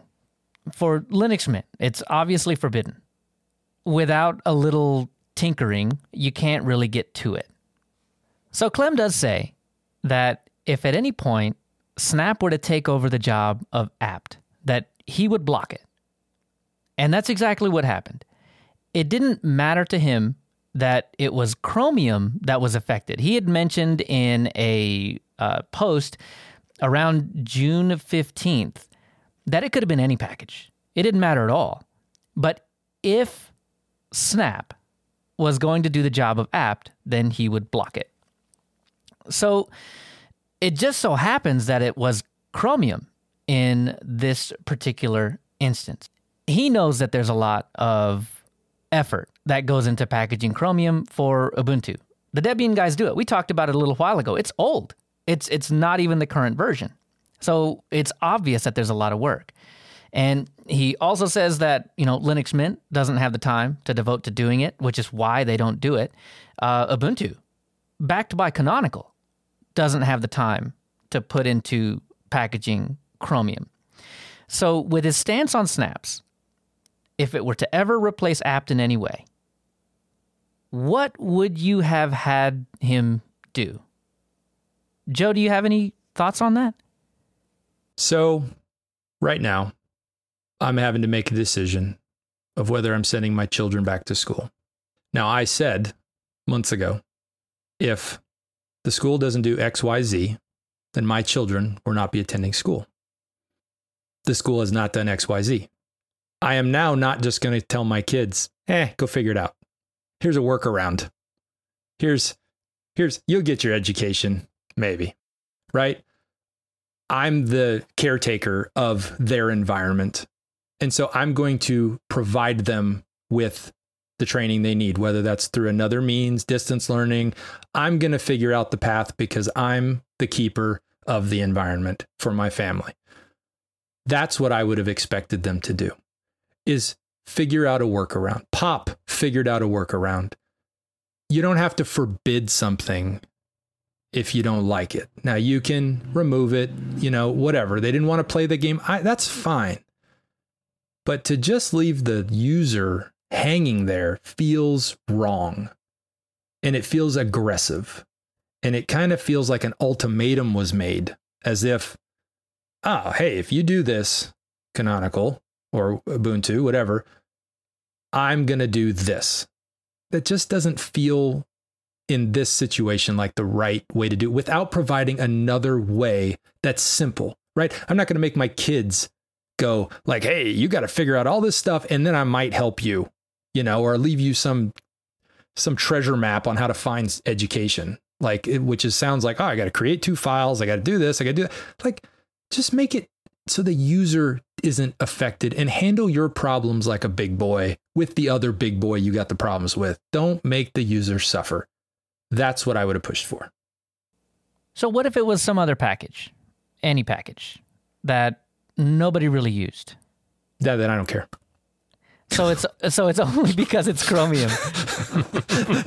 for Linux Mint, it's obviously forbidden. Without a little tinkering, you can't really get to it. So Clem does say that if at any point Snap were to take over the job of apt, that he would block it. And that's exactly what happened. It didn't matter to him that it was Chromium that was affected. He had mentioned in a uh, post around June 15th that it could have been any package. It didn't matter at all. But if Snap was going to do the job of apt, then he would block it. So it just so happens that it was Chromium in this particular instance. He knows that there's a lot of effort that goes into packaging Chromium for Ubuntu. The Debian guys do it. We talked about it a little while ago. It's old. It's it's not even the current version. So it's obvious that there's a lot of work. And he also says that, you know, Linux Mint doesn't have the time to devote to doing it, which is why they don't do it. Uh, Ubuntu, backed by Canonical, doesn't have the time to put into packaging Chromium. So, with his stance on snaps, if it were to ever replace apt in any way, what would you have had him do? Joe, do you have any thoughts on that? So, right now, I'm having to make a decision of whether I'm sending my children back to school. Now, I said months ago if the school doesn't do XYZ, then my children will not be attending school. The school has not done XYZ. I am now not just going to tell my kids, eh, go figure it out. Here's a workaround. Here's, here's, you'll get your education, maybe, right? I'm the caretaker of their environment. And so I'm going to provide them with the training they need, whether that's through another means, distance learning. I'm going to figure out the path because I'm the keeper of the environment for my family. That's what I would have expected them to do is figure out a workaround. Pop figured out a workaround. You don't have to forbid something if you don't like it. Now you can remove it, you know, whatever. They didn't want to play the game. I, that's fine. But to just leave the user hanging there feels wrong. And it feels aggressive. And it kind of feels like an ultimatum was made as if, oh, hey, if you do this, Canonical or Ubuntu, whatever, I'm going to do this. That just doesn't feel in this situation like the right way to do it without providing another way that's simple, right? I'm not going to make my kids go like, "Hey, you got to figure out all this stuff and then I might help you." You know, or leave you some some treasure map on how to find education. Like it, which is sounds like, "Oh, I got to create two files, I got to do this, I got to do that." Like just make it so the user isn't affected and handle your problems like a big boy with the other big boy you got the problems with. Don't make the user suffer. That's what I would have pushed for. So, what if it was some other package, any package that nobody really used? That then I don't care. So it's so it's only because it's Chromium.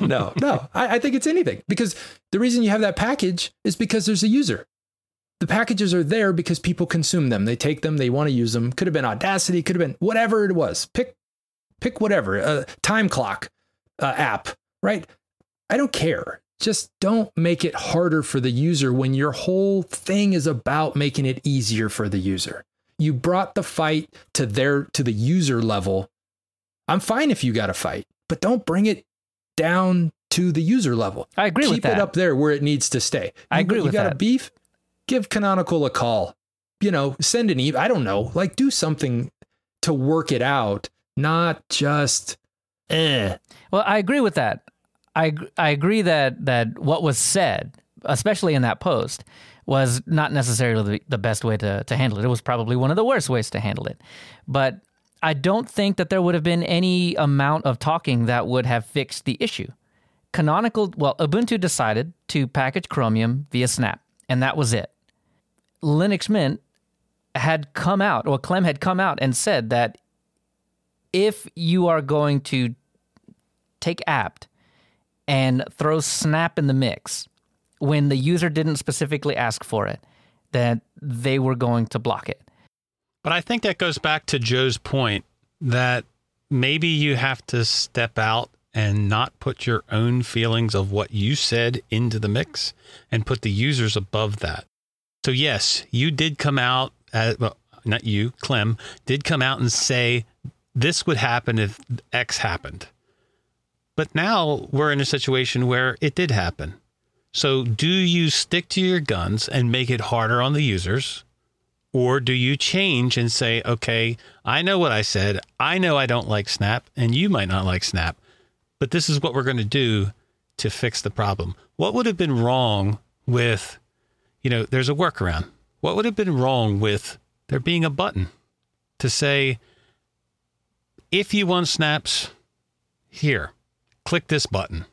no, no. I, I think it's anything because the reason you have that package is because there's a user. the packages are there because people consume them. They take them, they want to use them. Could have been Audacity, could have been whatever it was. Pick pick whatever, a time clock uh, app, right? I don't care. Just don't make it harder for the user when your whole thing is about making it easier for the user. You brought the fight to their to the user level. I'm fine if you got a fight, but don't bring it down to the user level. I agree Keep with that. Keep it up there where it needs to stay. I You- agree you with got a beef? Give Canonical a call. You know, send an email. I don't know. Like do something to work it out, not just eh. Well, I agree with that. I I agree that that what was said, especially in that post, was not necessarily the, best way to to handle it. It was probably one of the worst ways to handle it. But I don't think that there would have been any amount of talking that would have fixed the issue. Canonical, well, Ubuntu decided to package Chromium via Snap, and that was it. Linux Mint had come out, or Clem had come out and said that if you are going to take apt and throw snap in the mix when the user didn't specifically ask for it, that they were going to block it. But I think that goes back to Joe's point that maybe you have to step out and not put your own feelings of what you said into the mix and put the users above that. So, yes, you did come out, well, not you, Clem, did come out and say this would happen if X happened. But now we're in a situation where it did happen. So, do you stick to your guns and make it harder on the users? Or do you change and say, okay, I know what I said. I know I don't like Snap, and you might not like Snap, but this is what we're going to do to fix the problem. What would have been wrong with, you know, there's a workaround. What would have been wrong with there being a button to say, if you want snaps, here, click this button.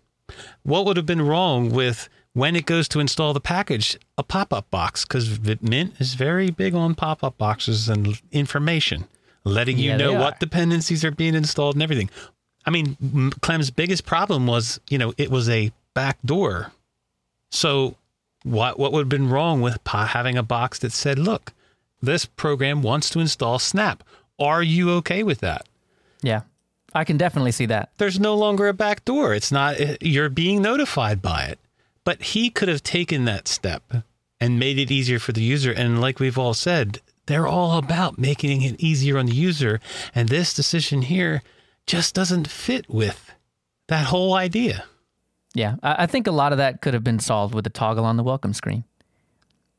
What would have been wrong with when it goes to install the package, a pop up box? Because Mint is very big on pop up boxes and information, letting you Yeah, know what dependencies are being installed and everything. I mean, Clem's biggest problem was, you know, it was a back door. So, what what would have been wrong with having a box that said, "Look, this program wants to install Snap. Are you okay with that?" Yeah, I can definitely see that. there's no longer a back door. It's not, eh, you're being notified by it. But he could have taken that step and made it easier for the user. And like we've all said, they're all about making it easier on the user. And this decision here just doesn't fit with that whole idea. Yeah, I, I think a lot of that could have been solved with a toggle on the welcome screen.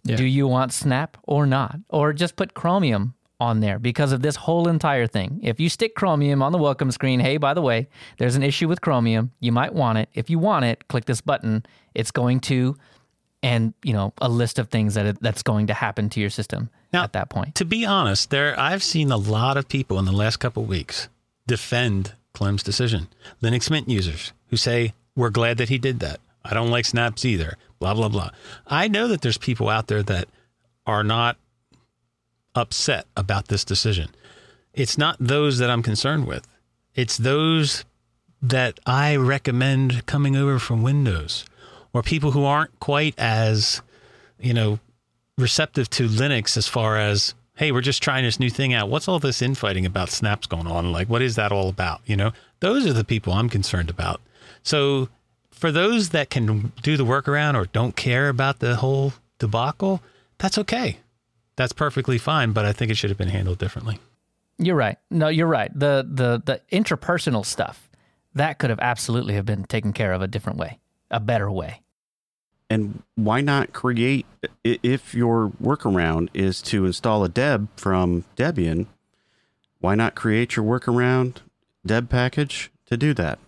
Yeah. Do you want Snap or not? Or just put Chromium on there because of this whole entire thing. If you stick Chromium on the welcome screen, hey, by the way, there's an issue with Chromium. You might want it. If you want it, click this button. It's going to, and you know, a list of things that it, that's going to happen to your system Now- at that point. To be honest, there I've seen a lot of people in the last couple of weeks defend Clem's decision. Linux Mint users who say, We're glad that he did that. I don't like snaps either. Blah blah blah. I know that there's people out there that are not upset about this decision. It's not those that I'm concerned with. It's those that I recommend coming over from Windows or people who aren't quite as, you know, receptive to Linux as far as, hey, we're just trying this new thing out. What's all this infighting about snaps going on? Like, what is that all about? You know, those are the people I'm concerned about. So for those that can do the workaround or don't care about the whole debacle, that's okay. That's perfectly fine, but I think it should have been handled differently. You're right. No, you're right. The the the interpersonal stuff that could have absolutely have been taken care of a different way, a better way. And why not create, if your workaround is to install a deb from Debian, why not create your workaround deb package to do that?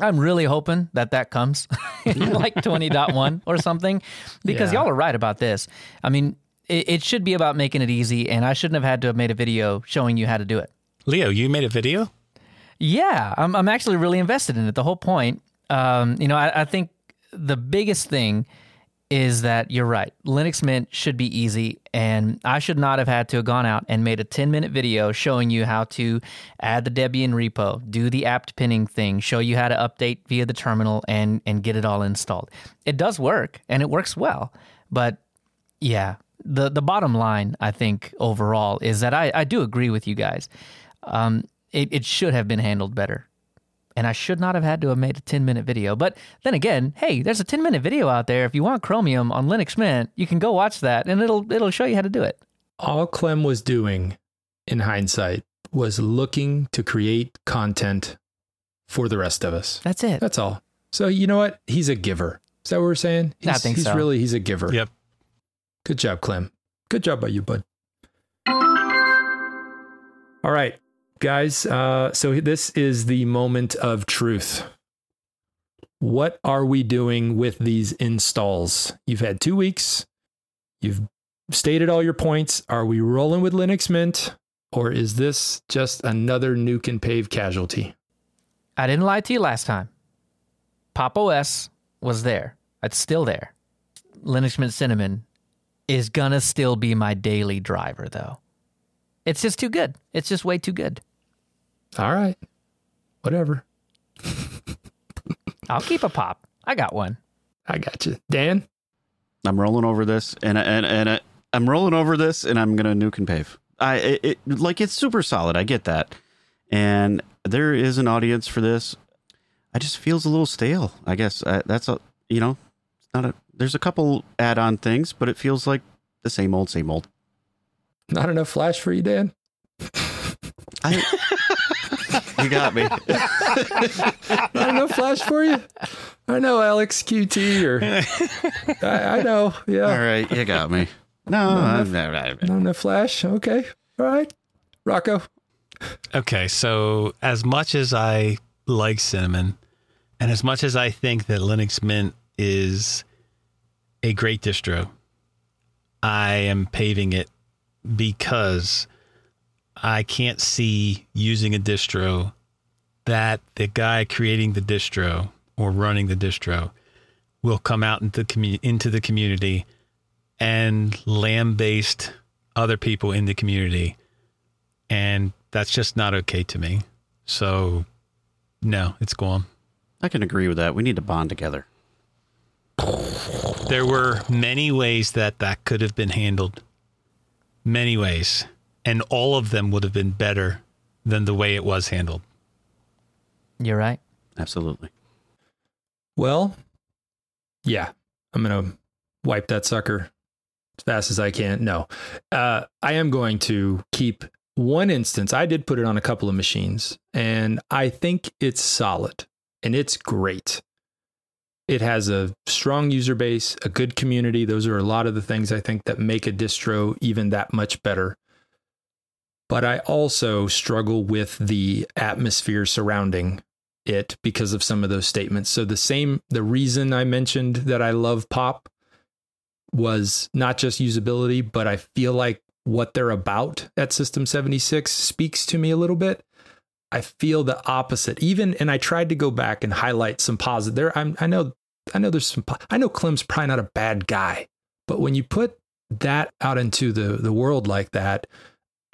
I'm really hoping that that comes in like 20.1 or something because Yeah. y'all are right about this. I mean, it, it should be about making it easy, and I shouldn't have had to have made a video showing you how to do it. Leo, you made a video? Yeah, I'm, I'm actually really invested in it. The whole point, um, you know, I, I think the biggest thing is that you're right. Linux Mint should be easy, and I should not have had to have gone out and made a 10 minute video showing you how to add the Debian repo, do the apt pinning thing, show you how to update via the terminal, and and get it all installed. It does work, and it works well, but yeah, the the bottom line, I think overall, is that I, I do agree with you guys. Um, it, it should have been handled better, and I should not have had to have made a ten minute video. But then again, hey, there's a ten minute video out there. If you want Chromium on Linux Mint, you can go watch that, and it'll it'll show you how to do it. All Clem was doing, in hindsight, was looking to create content for the rest of us. That's it. That's all. So you know what? He's a giver. Is that what we're saying? He's, I think he's so. really he's a giver. Yep. Good job, Clem. Good job by you, bud. All right, guys. Uh, so this is the moment of truth. What are we doing with these installs? You've had two weeks. You've stated all your points. Are we rolling with Linux Mint, or is this just another nuke and pave casualty? I didn't lie to you last time. Pop OS was there. It's still there. Linux Mint Cinnamon is gonna still be my daily driver, though. It's just too good. It's just way too good. All right, whatever. I'll keep a pop. I got one. I got you, Dan. I'm rolling over this, and and and I, I'm rolling over this, and I'm gonna nuke and pave. I it, it like it's super solid. I get that, and there is an audience for this. I just feels a little stale. I guess uh, that's a you know, it's not a. There's a couple add-on things, but it feels like the same old, same old. Not enough flash for you, Dan. I, you got me. Not enough flash for you. I know Alex QT or I, I know. Yeah, All right, you got me. No, I'm, not enough flash. Okay, all right. Rocco. Okay, so as much as I like cinnamon, and as much as I think that Linux Mint is a great distro, I am paving it because I can't see using a distro that the guy creating the distro or running the distro will come out into the, commu- into the community and lambaste other people in the community and that's just not okay to me. So, no, it's gone. I can agree with that. We need to bond together. There were many ways that that could have been handled, many ways, and all of them would have been better than the way it was handled. You're right. Absolutely. Well, yeah, I'm gonna wipe that sucker as fast as I can. No, uh, I am going to keep one instance. I did put it on a couple of machines, and I think it's solid and it's great. It has a strong user base, a good community. Those are a lot of the things I think that make a distro even that much better. But I also struggle with the atmosphere surrounding it because of some of those statements. So the same the reason I mentioned that I love pop was not just usability, but I feel like what they're about at System 76 speaks to me a little bit. I feel the opposite. Even and I tried to go back and highlight some positive. There, I'm, I know, I know there's some. I know Clem's probably not a bad guy, but when you put that out into the the world like that,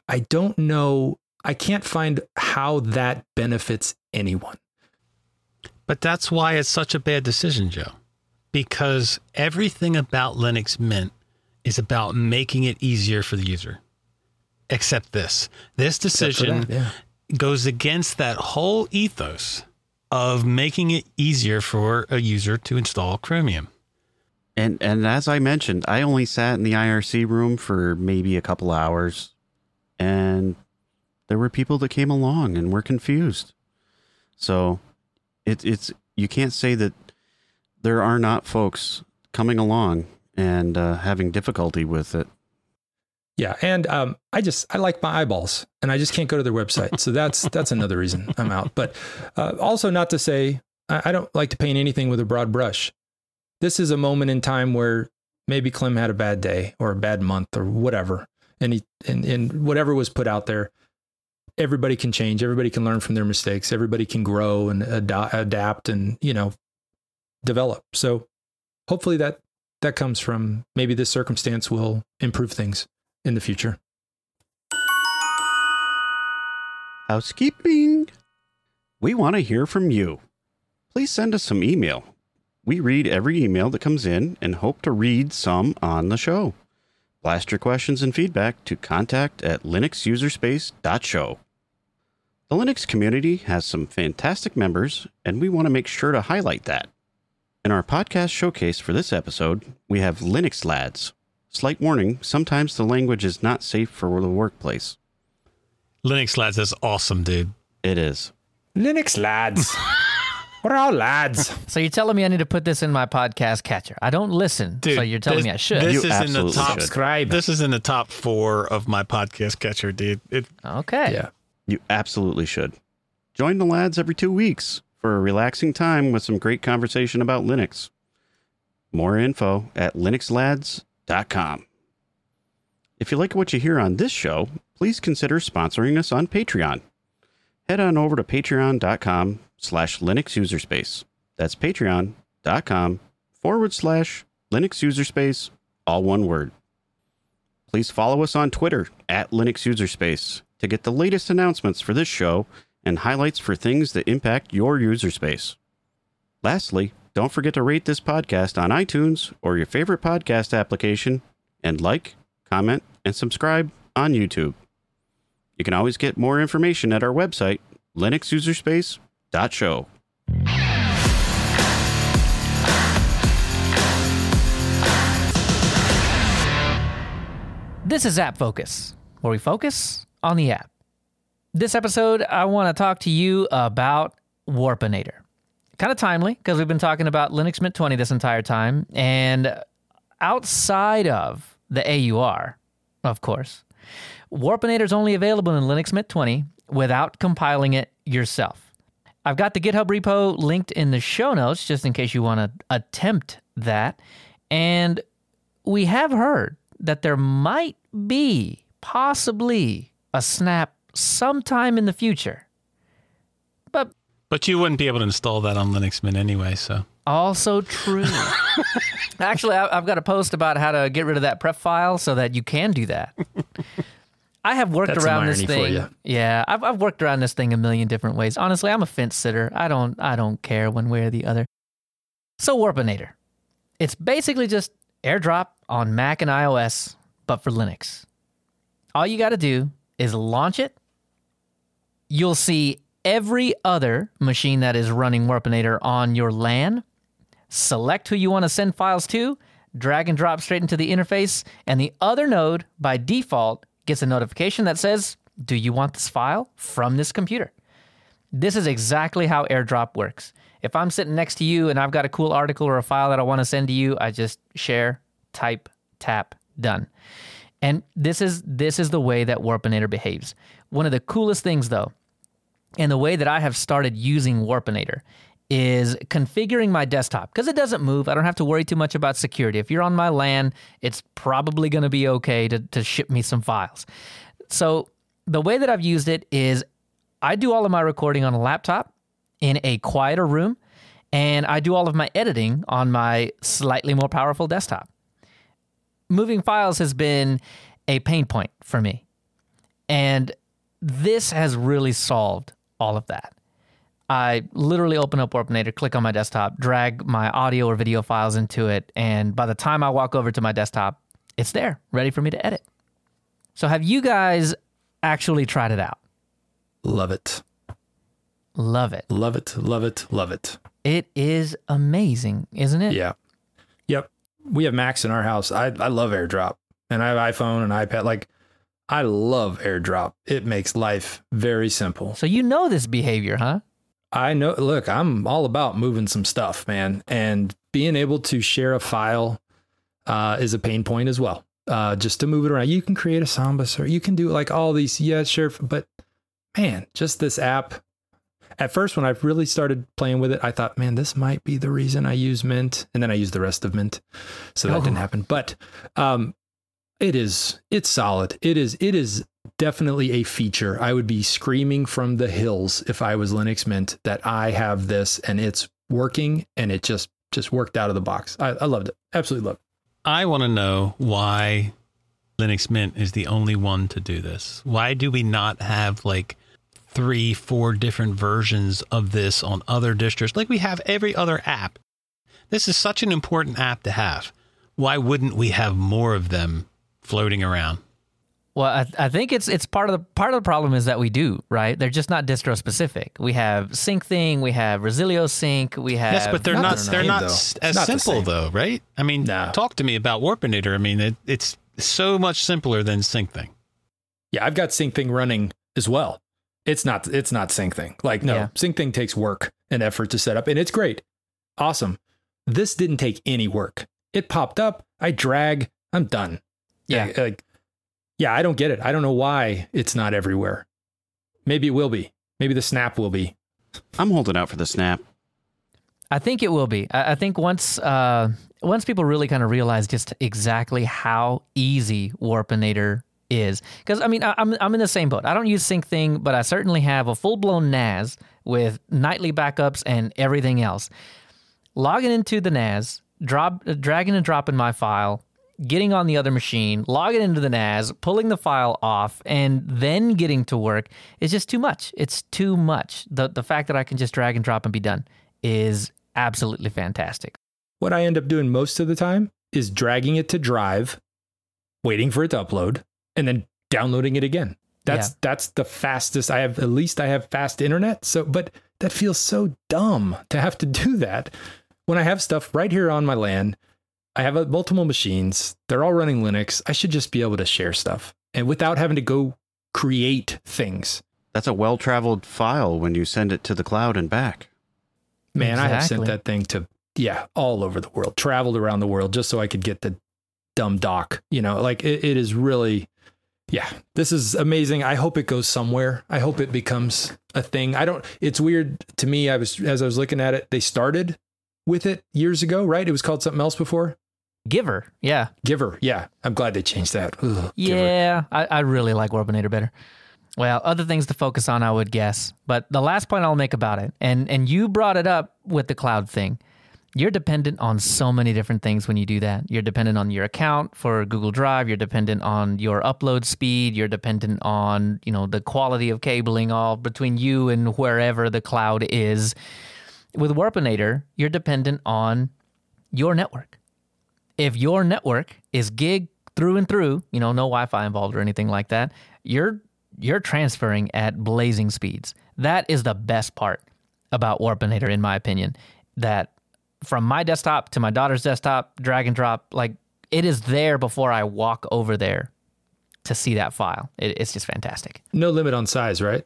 I don't know. I can't find how that benefits anyone. But that's why it's such a bad decision, Joe. Because everything about Linux Mint is about making it easier for the user. Except this. This decision that, yeah. Goes against that whole ethos of making it easier for a user to install Chromium. And and as I mentioned, I only sat in the IRC room for maybe a couple hours, and there were people that came along and were confused. So, it, it's you can't say that there are not folks coming along and uh, having difficulty with it. Yeah, and um, I just I like my eyeballs, and I just can't go to their website. So that's that's another reason I'm out. But uh, also, not to say I, I don't like to paint anything with a broad brush. This is a moment in time where maybe Clem had a bad day or a bad month or whatever, and he and, and whatever was put out there. Everybody can change. Everybody can learn from their mistakes. Everybody can grow and ad- adapt, and you know, develop. So hopefully that that comes from maybe this circumstance will improve things in the future. Housekeeping. We want to hear from you. Please send us some email. We read every email that comes in and hope to read some on the show. Blast your questions and feedback to contact at linuxuserspace.show. The Linux community has some fantastic members, and we want to make sure to highlight that. In our podcast showcase for this episode, we have Linux Lads. Slight warning sometimes the language is not safe for the workplace. Linux lads is awesome, dude. It is. Linux lads. We're all lads. So you're telling me I need to put this in my podcast catcher? I don't listen, Dude, so you're telling this, me I should. This You is in the absolutely top. should. Subscribe. This is in the top four of my podcast catcher, dude. It, okay. yeah. You absolutely should. Join the lads every two weeks for a relaxing time with some great conversation about Linux. More info at linuxlads.com. If you like what you hear on this show, please consider sponsoring us on Patreon. Head on over to patreon.com slash Linux Userspace. That's patreon.com forward slash Linux Userspace, all one word. Please follow us on Twitter at Linux Userspace to get the latest announcements for this show and highlights for things that impact your user space. Lastly, don't forget to rate this podcast on iTunes or your favorite podcast application and like, comment, and subscribe on YouTube. You can always get more information at our website, linuxuserspace.show. This is App Focus, where we focus on the app. This episode, I want to talk to you about Warpinator. Kind of timely because we've been talking about Linux Mint 20 this entire time. And outside of the AUR, of course, Warpinator is only available in Linux Mint 20 without compiling it yourself. I've got the GitHub repo linked in the show notes just in case you want to attempt that. And we have heard that there might be possibly a snap sometime in the future. But but you wouldn't be able to install that on Linux Mint anyway. So also true. Actually, I- I've got a post about how to get rid of that pref file so that you can do that. I have worked That's around this irony for thing. you. Yeah, I've, I've worked around this thing a million different ways. Honestly, I'm a fence sitter. I don't I don't care one way or the other. So Warpinator, it's basically just AirDrop on Mac and iOS, but for Linux. All you got to do is launch it. You'll see every other machine that is running Warpinator on your LAN. Select who you want to send files to, drag and drop straight into the interface, and the other node by default gets a notification that says, Do you want this file from this computer? This is exactly how AirDrop works. If I'm sitting next to you and I've got a cool article or a file that I want to send to you, I just share, type, tap, done. And this is this is the way that Warpinator behaves. One of the coolest things though, and the way that I have started using Warpinator is configuring my desktop because it doesn't move. I don't have to worry too much about security. If you're on my LAN, it's probably going to be okay to, to ship me some files. So the way that I've used it is I do all of my recording on a laptop in a quieter room, and I do all of my editing on my slightly more powerful desktop. Moving files has been a pain point for me. And this has really solved all of that. I literally open up Warpinator, click on my desktop, drag my audio or video files into it, and by the time I walk over to my desktop, it's there, ready for me to edit. So, have you guys actually tried it out? Love it. Love it. Love it. Love it. Love it. It is amazing, isn't it? Yeah. Yep. We have Macs in our house. I, I love AirDrop and I have iPhone and iPad. Like, I love AirDrop. It makes life very simple. So, you know this behavior, huh? I know, look, I'm all about moving some stuff, man. And being able to share a file uh, is a pain point as well. Uh, just to move it around. You can create a Samba or you can do like all these. Yeah, sure. But man, just this app. At first, when I really started playing with it, I thought, man, this might be the reason I use Mint. And then I used the rest of Mint. So that Oh. didn't happen. But um, it is, it's solid. It is, it is definitely a feature. I would be screaming from the hills if I was Linux Mint that I have this and it's working and it just just worked out of the box. I, I loved it. Absolutely loved it. I want to know why Linux Mint is the only one to do this. Why do we not have like three, four different versions of this on other distros like we have every other app? This is such an important app to have. Why wouldn't we have more of them floating around. Well, I, I think it's it's part of the part of the problem is that we do right. They're just not distro specific. We have Syncthing, we have Resilio Sync, we have Yes, but they're Not not. the they're same, not though. s- It's as not simple though, right? I mean, No. talk to me about Warpinator. I mean, it, it's so much simpler than Sync Thing. Yeah, I've got Syncthing running as well. It's not it's not Syncthing. Like no, Yeah. Syncthing takes work and effort to set up, and it's great, awesome. This didn't take any work. It popped up. I drag. I'm done. Yeah. Like, like, yeah, I don't get it. I don't know why it's not everywhere. Maybe it will be. Maybe the snap will be. I'm holding out for the snap. I think it will be. I, I think once uh, once people really kind of realize just exactly how easy Warpinator is, because I mean I, I'm I'm in the same boat. I don't use Syncthing, but I certainly have a full blown NAS with nightly backups and everything else. Logging into the NAS, drop, dragging and dropping my file, getting on the other machine, logging into the NAS, pulling the file off, and then getting to work is just too much. It's too much. The the fact that I can just drag and drop and be done is absolutely fantastic. What I end up doing most of the time is dragging it to drive, waiting for it to upload, and then downloading it again. That's Yeah. that's the fastest I have at least I have fast internet. So but that feels so dumb to have to do that when I have stuff right here on my LAN. I have uh, multiple machines. They're all running Linux. I should just be able to share stuff and without having to go create things. That's a well traveled file when you send it to the cloud and back. Man, I have sent that thing to yeah, all over the world, traveled around the world just so I could get the dumb doc. You know, like it, it is really, yeah, this is amazing. I hope it goes somewhere. I hope it becomes a thing. I don't. It's weird to me. I was as I was looking at it, they started with it years ago, right? It was called something else before. Giver, yeah, Giver, yeah. I'm glad they changed that. Ugh, yeah, I, I really like Warpinator better. Well, other things to focus on, I would guess. But the last point I'll make about it, and and you brought it up with the cloud thing. You're dependent on so many different things when you do that. You're dependent on your account for Google Drive. You're dependent on your upload speed. You're dependent on you know the quality of cabling all between you and wherever the cloud is. With Warpinator, you're dependent on your network if your network is gig through and through, you know, no Wi-Fi involved or anything like that, you're you're transferring at blazing speeds. That is the best part about Warpinator, in my opinion. That from my desktop to my daughter's desktop, drag and drop, like it is there before I walk over there to see that file. It, it's just fantastic. No limit on size, right?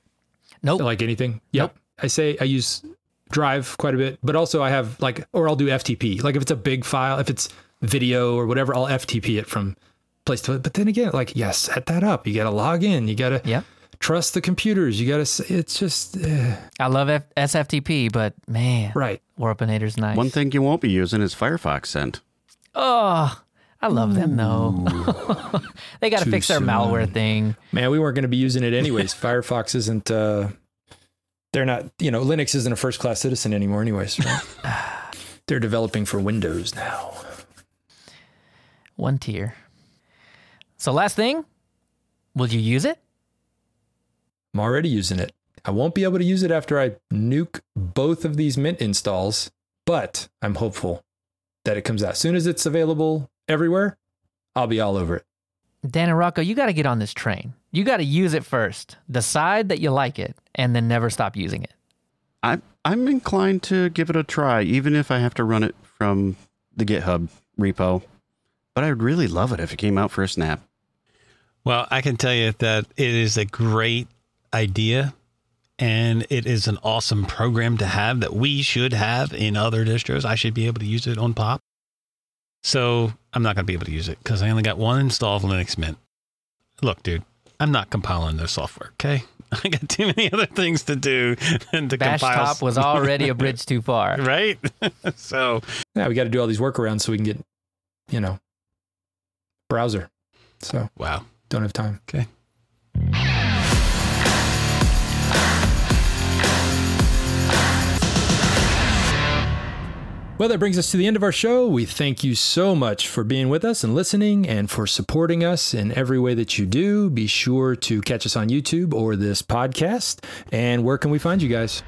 Nope. like anything. Yep. I say I use Drive quite a bit, but also I have like, or I'll do FTP. Like if it's a big file, if it's video or whatever, I'll FTP it from place to. It. But then again, like, yeah, set that up. You got to log in. You got to Yep. trust the computers. You got to. It's just eh, I love F- SFTP, but man, right. Warpinator's nice. One thing you won't be using is Firefox Send. Oh, I love them though. they got to fix their soon. malware thing. Man, we weren't going to be using it anyways. Firefox isn't. uh They're not. You know, Linux isn't a first class citizen anymore, anyways. Right? they're developing for Windows now. One tier. So last thing, will you use it? I'm already using it. I won't be able to use it after I nuke both of these Mint installs, but I'm hopeful that it comes out. As soon as it's available everywhere, I'll be all over it. Dan and Rocco, you got to get on this train. You got to use it first. Decide that you like it, and then never stop using it. I, I'm inclined to give it a try, even if I have to run it from the GitHub repo. But I'd really love it if it came out for a snap. Well, I can tell you that it is a great idea and it is an awesome program to have that we should have in other distros. I should be able to use it on Pop. So I'm not going to be able to use it because I only got one installed Linux Mint. Look, dude, I'm not compiling this software, okay? I got too many other things to do than to Bash compile. Top was already a bridge too far. right? so Yeah, we got to do all these workarounds so we can get, you know, browser. So wow. don't have time. Okay. Well, that brings us to the end of our show. We thank you so much for being with us and listening and for supporting us in every way that you do. Be sure to catch us on YouTube or this podcast. And where can we find you guys?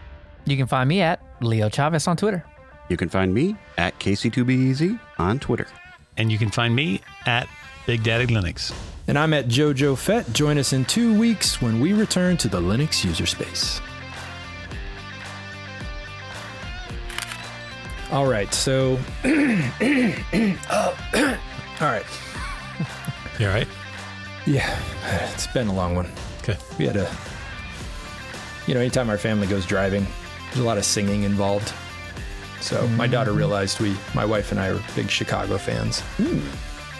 You can find me at Leo Chavez on Twitter. You can find me at Casey2BEZ on Twitter. And you can find me at Big Daddy Linux. And I'm at Jojo Fett. Join us in two weeks when we return to the Linux user space. All right, so. Oh, all right. You all right? Yeah, it's been a long one. Okay. We had a. You know, anytime our family goes driving, there's a lot of singing involved. So my daughter mm. realized we, my wife and I, are big Chicago fans.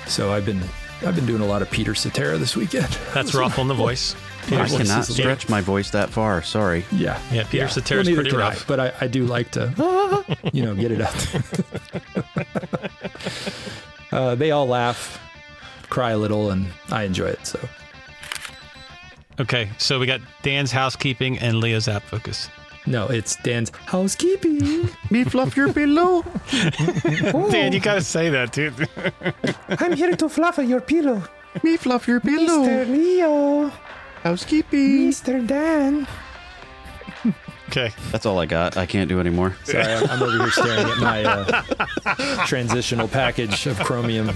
So I've been, I've been doing a lot of Peter Cetera this weekend. That's rough on the voice. I Peter's voice cannot is- stretch my voice that far. Sorry. Yeah. Yeah, Peter Cetera's neither pretty can I, rough. but I, I do like to, you know, get it out. uh, they all laugh, cry a little, and I enjoy it. So Okay, so we got Dan's housekeeping and Leo's app focus. No, it's Dan's housekeeping. Me fluff your pillow. Dan, you gotta say that, dude. I'm here to fluff your pillow, Me fluff your pillow. Mr. Leo, Housekeeping. Mr. Dan. okay. That's all I got. I can't do anymore. Sorry, I'm, I'm over here staring at my uh, transitional package of Chromium.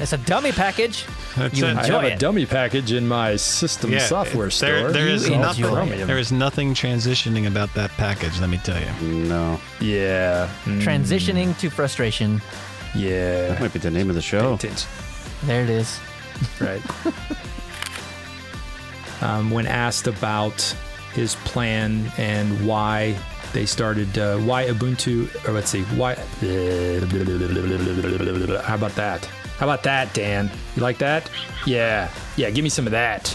It's a dummy package. That's You it. I Enjoy have a dummy package in my system Yeah, software there- store. there is called nothing. Chromium. There is nothing transitioning about that package. Let me tell you. No. Yeah. Mm, Transitioning to frustration. Yeah. That might be the name of the show. Tinge. There it is. Right. um, when asked about his plan and why they started, uh, why Ubuntu, or let's see, why. How about that? How about that, Dan? You like that? Yeah. Yeah, give me some of that.